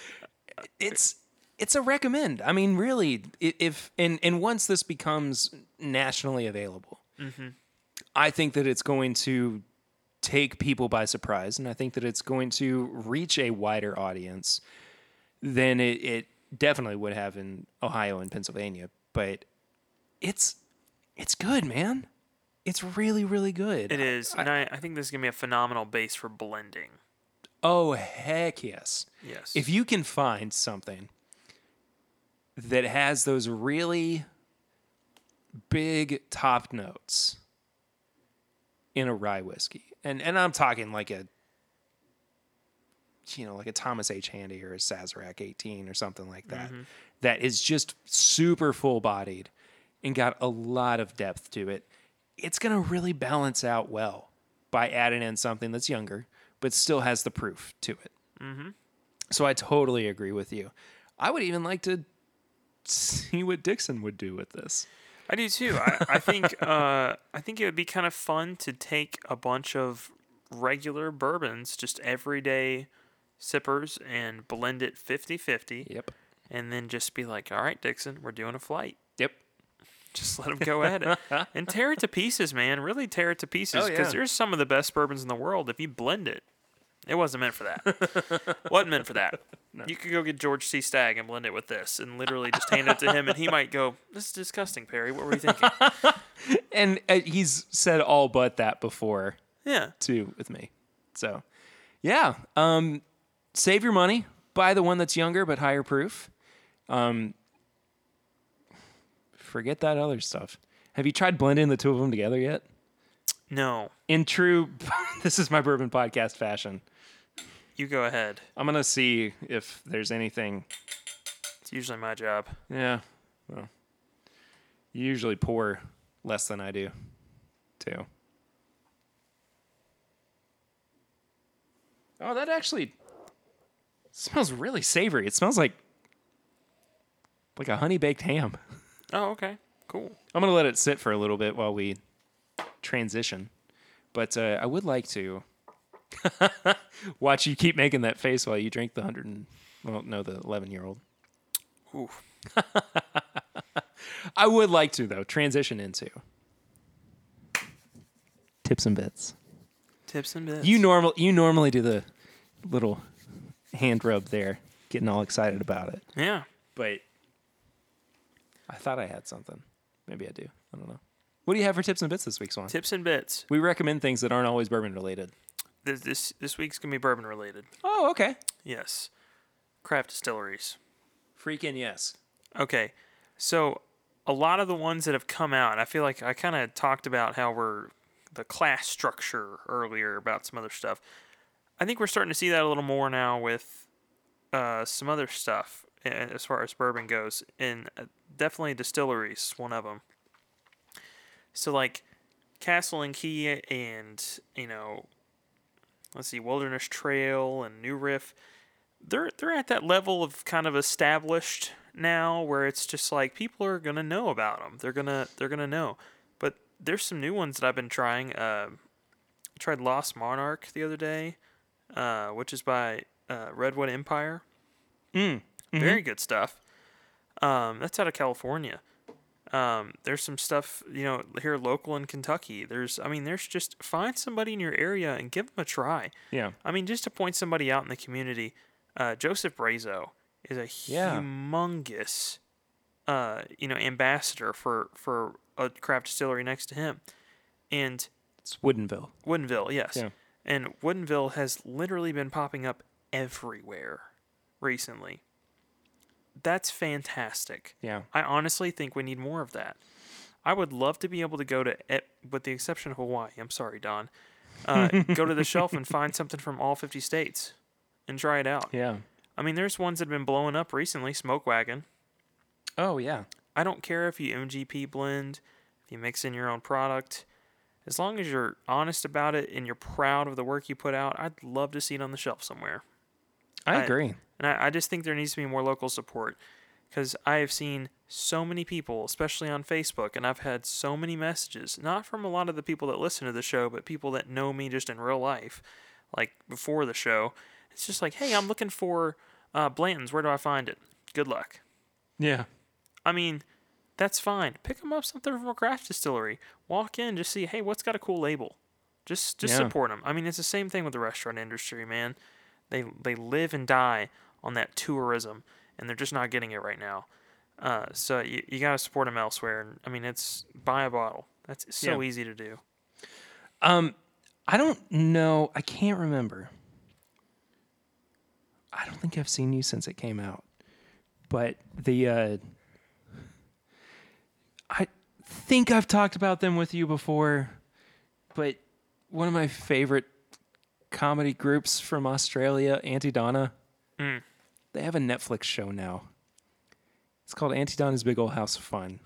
it's it's a recommend. I mean, really, if and and once this becomes nationally available, I think that it's going to take people by surprise, and I think that it's going to reach a wider audience than it, it definitely would have in Ohio and Pennsylvania. But it's it's good, man. It's really, really good. It is, and I, I think this is gonna be a phenomenal base for blending. Oh heck yes. Yes. if you can find something that has those really big top notes in a rye whiskey, and and I'm talking like a you know like a Thomas H Handy or a Sazerac 18 or something like that, mm-hmm. that is just super full bodied and got a lot of depth to it. It's gonna really balance out well by adding in something that's younger but still has the proof to it. Mm-hmm. So I totally agree with you. I would even like to see what Dixon would do with this. I do too. I, I think uh, I think it would be kind of fun to take a bunch of regular bourbons, just everyday sippers, and blend it 50-50, Yep. and then just be like, "All right, Dixon, we're doing a flight." Yep. Just let them go at it and tear it to pieces, man. Really tear it to pieces Oh, because yeah. there's some of the best bourbons in the world. If you blend it, it wasn't meant for that. wasn't meant for that. You could go get George C. Stagg and blend it with this, and literally just hand it to him, and he might go, "This is disgusting, Perry. What were you thinking?" And uh, he's said all but that before yeah, too with me. So, yeah. Um, save your money. Buy the one that's younger but higher proof. Um, forget that other stuff. Have you tried blending the two of them together yet? no, In true, this is my bourbon podcast fashion. You go ahead. I'm gonna see if there's anything It's usually my job. Yeah. Well, you usually pour less than I do, too. Oh, that actually smells really savory. It smells like like a honey baked ham. Oh, okay, cool. I'm gonna let it sit for a little bit while we transition, but uh, I would like to watch you keep making that face while you drink the hundred and Well, no, the 11 year old. Ooh. I would like to though transition into tips and bits. Tips and bits. You normal you normally do the little hand rub there, getting all excited about it. Yeah. But I thought I had something. Maybe I do. I don't know. What do you have for tips and bits this week, Swan? Tips and bits. We recommend things that aren't always bourbon related. This this, this week's gonna be bourbon related. Oh, okay. Yes. Craft distilleries. Freaking yes. Okay. So a lot of the ones that have come out, I feel like I kind of talked about how we're the class structure earlier about some other stuff. I think we're starting to see that a little more now with uh, some other stuff as far as bourbon goes, and uh, definitely distilleries, one of them. So like Castle and Key and you know, let's see, Wilderness Trail and New Riff, they're they're at that level of kind of established now where it's just like people are gonna know about them. They're gonna they're gonna know. But there's some new ones that I've been trying. Uh, I tried Lost Monarch the other day, uh, which is by uh, Redwood Empire. Mm. Very good stuff. Um, that's out of California. Um, there's some stuff, you know, here local in Kentucky. There's, I mean, there's just find somebody in your area and give them a try. Yeah. I mean, just to point somebody out in the community, uh, Joseph Brazo is a Yeah. humongous, uh, you know, ambassador for for a craft distillery next to him, and It's Woodenville. Woodinville, yes, Yeah. and Woodinville has literally been popping up everywhere recently. That's fantastic. Yeah. I honestly think we need more of that. I would love to be able to go to, with the exception of Hawaii. I'm sorry, Don. Uh, go to the shelf and find something from all 50 states and try it out. Yeah. I mean, there's ones that have been blowing up recently. Smoke Wagon. Oh yeah. I don't care if you MGP blend, if you mix in your own product. As long as you're honest about it and you're proud of the work you put out, I'd love to see it on the shelf somewhere. I I- agree. And I, I just think there needs to be more local support because I have seen so many people, especially on Facebook, and I've had so many messages, not from a lot of the people that listen to the show, but people that know me just in real life, like before the show. It's just like, hey, I'm looking for uh, Blanton's. Where do I find it? Good luck. Yeah. I mean, that's fine. Pick them up something from a craft distillery. Walk in, just see, hey, what's got a cool label? Just just Yeah. support them. I mean, it's the same thing with the restaurant industry, man. They they live and die on that tourism, and they're just not getting it right now. Uh, so you, you got to support them elsewhere. And I mean, it's buy a bottle. That's so Yeah. easy to do. Um, I don't know. I can't remember. I don't think I've seen you since it came out. But the uh I think I've talked about them with you before, but one of my favorite comedy groups from Australia, Aunty Donna, Mm. they have a Netflix show now. It's called Aunty Donna's Big Old House of Fun.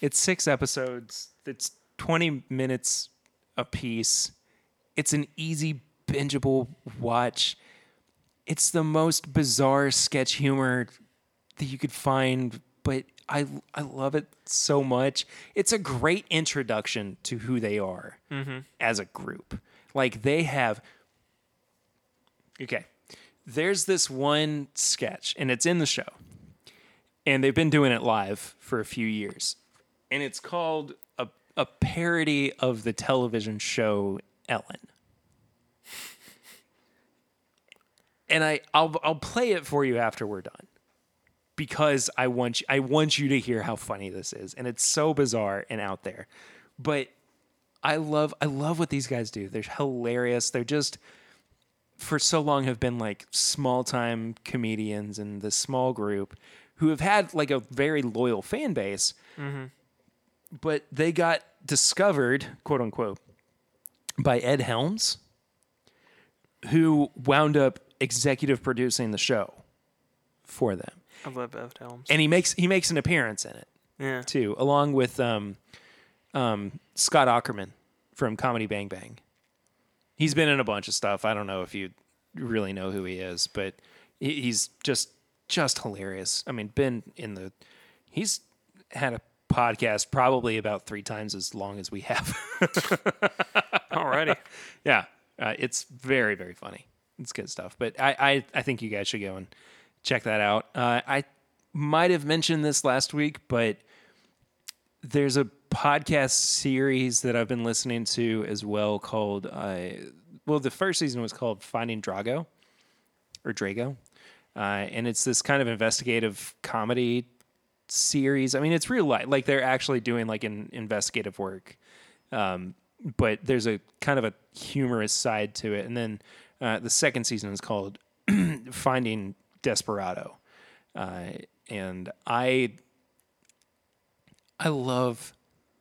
It's six episodes. It's 20 minutes a piece. It's an easy, bingeable watch. It's the most bizarre sketch humor that you could find, but I I love it so much. It's a great introduction to who they are as a group. Like they have Okay. There's this one sketch and it's in the show. And they've been doing it live for a few years. And it's called a a parody of the television show Ellen. and I I'll I'll play it for you after we're done. Because I want you, I want you to hear how funny this is and it's so bizarre and out there. But I love I love what these guys do. They're hilarious. They're just for so long have been like small time comedians in this small group who have had like a very loyal fan base. But they got discovered, quote unquote, by Ed Helms, who wound up executive producing the show for them. I love Ed Helms. And he makes he makes an appearance in it yeah. too, along with um, um, Scott Aukerman from Comedy Bang Bang. He's been in a bunch of stuff. I don't know if you really know who he is, but he's just just hilarious. I mean, been in the he's had a podcast probably about three times as long as we have. Alrighty. yeah, uh, it's very very funny. It's good stuff. But I, I I think you guys should go and check that out. Uh, I might have mentioned this last week, but there's a podcast series that I've been listening to as well called, uh, well, the first season was called Finding Drago or Drago. Uh, and it's this kind of investigative comedy series. I mean, it's real life. Like they're actually doing like an investigative work. Um, but there's a kind of a humorous side to it. And then uh, the second season is called Finding Desperado. Uh, and I I love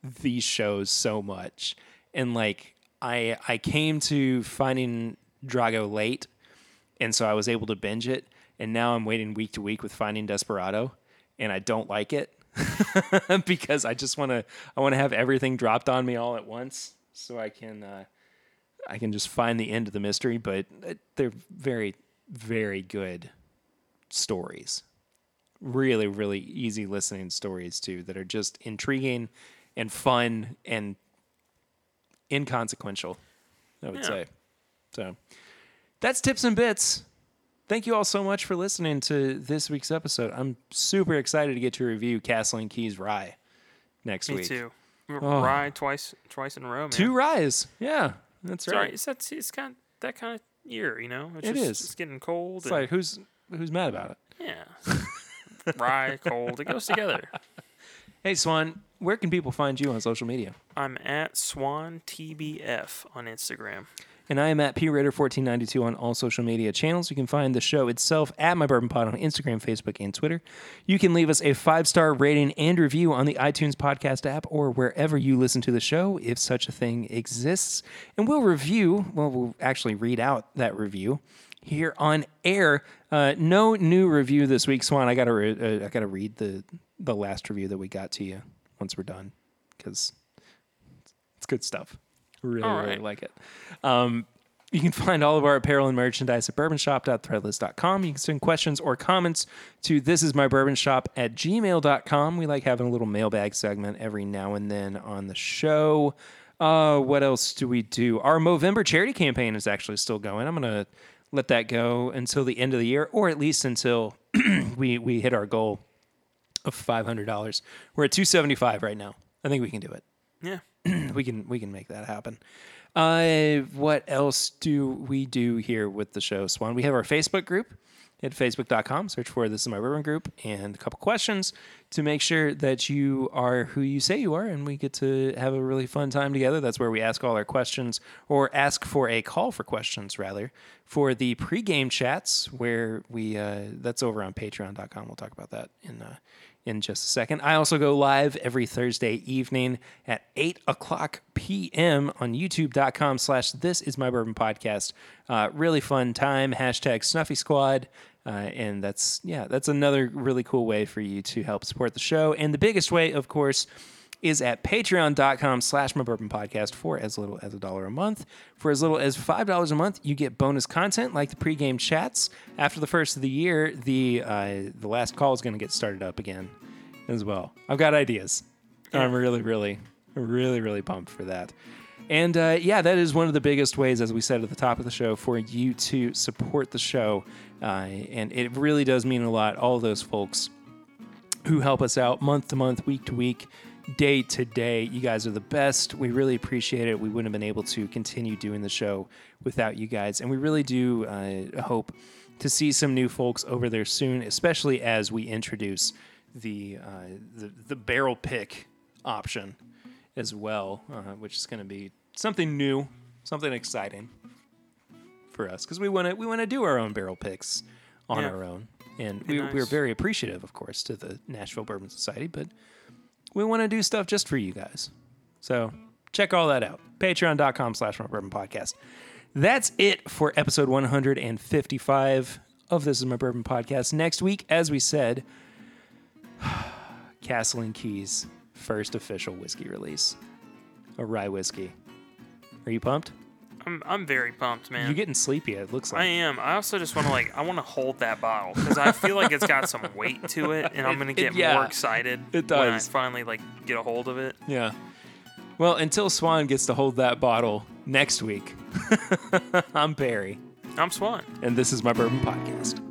these shows so much. And like I I came to finding Drago late and so I was able to binge it and now I'm waiting week to week with Finding Desperado and I don't like it because I just want to I want to have everything dropped on me all at once so I can uh, I can just find the end of the mystery but they're very very good stories really, really easy listening stories too that are just intriguing and fun and inconsequential, I would Yeah. say. So that's tips and bits. Thank you all so much for listening to this week's episode. I'm super excited to get to review Castle and Key's Rye next Me week. Me too. Oh. Rye twice, twice in a row, man. Two ryes. Yeah, that's Sorry, right. it's that it's kind of that kind of year, you know. It's It just, is. It's getting cold. It's like who's who's mad about it? yeah. Rye, cold. It goes together. Hey Swan, where can people find you on social media? I'm at Swan TBF on Instagram. And I am at PRaider1492 on all social media channels. You can find the show itself at My Bourbon Pod on Instagram, Facebook, and Twitter. You can leave us a five star rating and review on the iTunes podcast app or wherever you listen to the show, if such a thing exists. And we'll review, well, we'll actually read out that review here on air. Uh, no new review this week, Swan. I gotta, re- uh, I gotta read the the last review that we got to you once we're done because it's good stuff. Really, All really right. like it. Um, you can find all of our apparel and merchandise at bourbonshop.threadless.com. You can send questions or comments to this is my bourbon at gmail.com. We like having a little mailbag segment every now and then on the show. Uh, what else do we do? Our Movember charity campaign is actually still going. I'm going to let that go until the end of the year, or at least until we, we hit our goal of $500. We're at 275 right now. I think we can do it Yeah. we can we can make that happen. Uh, what else do we do here with the show, Swan? We have our Facebook group at facebook.com. Search for This Is My Bourbon Group and a couple questions to make sure that you are who you say you are and we get to have a really fun time together. That's where we ask all our questions or ask for a call for questions, rather, for the pregame chats where we, uh, that's over on patreon.com. We'll talk about that in, uh, in just a second. I also go live every Thursday evening at 8 o'clock p.m. on youtube.com slash this is my bourbon podcast. Uh, really fun time. Hashtag Snuffy Squad. Uh, and that's, yeah, that's another really cool way for you to help support the show. And the biggest way, of course, is at patreon.com slash my bourbon podcast for as little as a dollar a month. For as little as $5 a month, you get bonus content like the pregame chats. After the first of the year, the, uh, the last call is going to get started up again as well. I've got ideas. I'm really, really, really, really pumped for that. And uh, yeah, that is one of the biggest ways, as we said at the top of the show, for you to support the show. Uh, and it really does mean a lot. All those folks who help us out month to month, week to week, day to day. You guys are the best. We really appreciate it. We wouldn't have been able to continue doing the show without you guys. And we really do uh, hope to see some new folks over there soon, especially as we introduce the uh, the, the barrel pick option as well, uh, which is going to be something new, something exciting for us because we want to we want to do our own barrel picks on Yeah. our own, and Be we, we're very appreciative, of course, to the Nashville Bourbon Society, but we want to do stuff just for you guys. So check all that out. Patreon.com slash my bourbon podcast. That's it for episode 155 of This Is My Bourbon Podcast. Next week, as we said, Castle and Key's first official whiskey release. A rye whiskey. Are you pumped? I'm I'm very pumped, man. You're getting sleepy, it looks like I am. I also just want to like I want to hold that bottle because I feel like it's got some weight to it, and I'm gonna get yeah, more excited it when I does. finally like get a hold of it. Yeah. Well, until Swan gets to hold that bottle next week, I'm Barry, I'm Swan. and this is my Bourbon Podcast.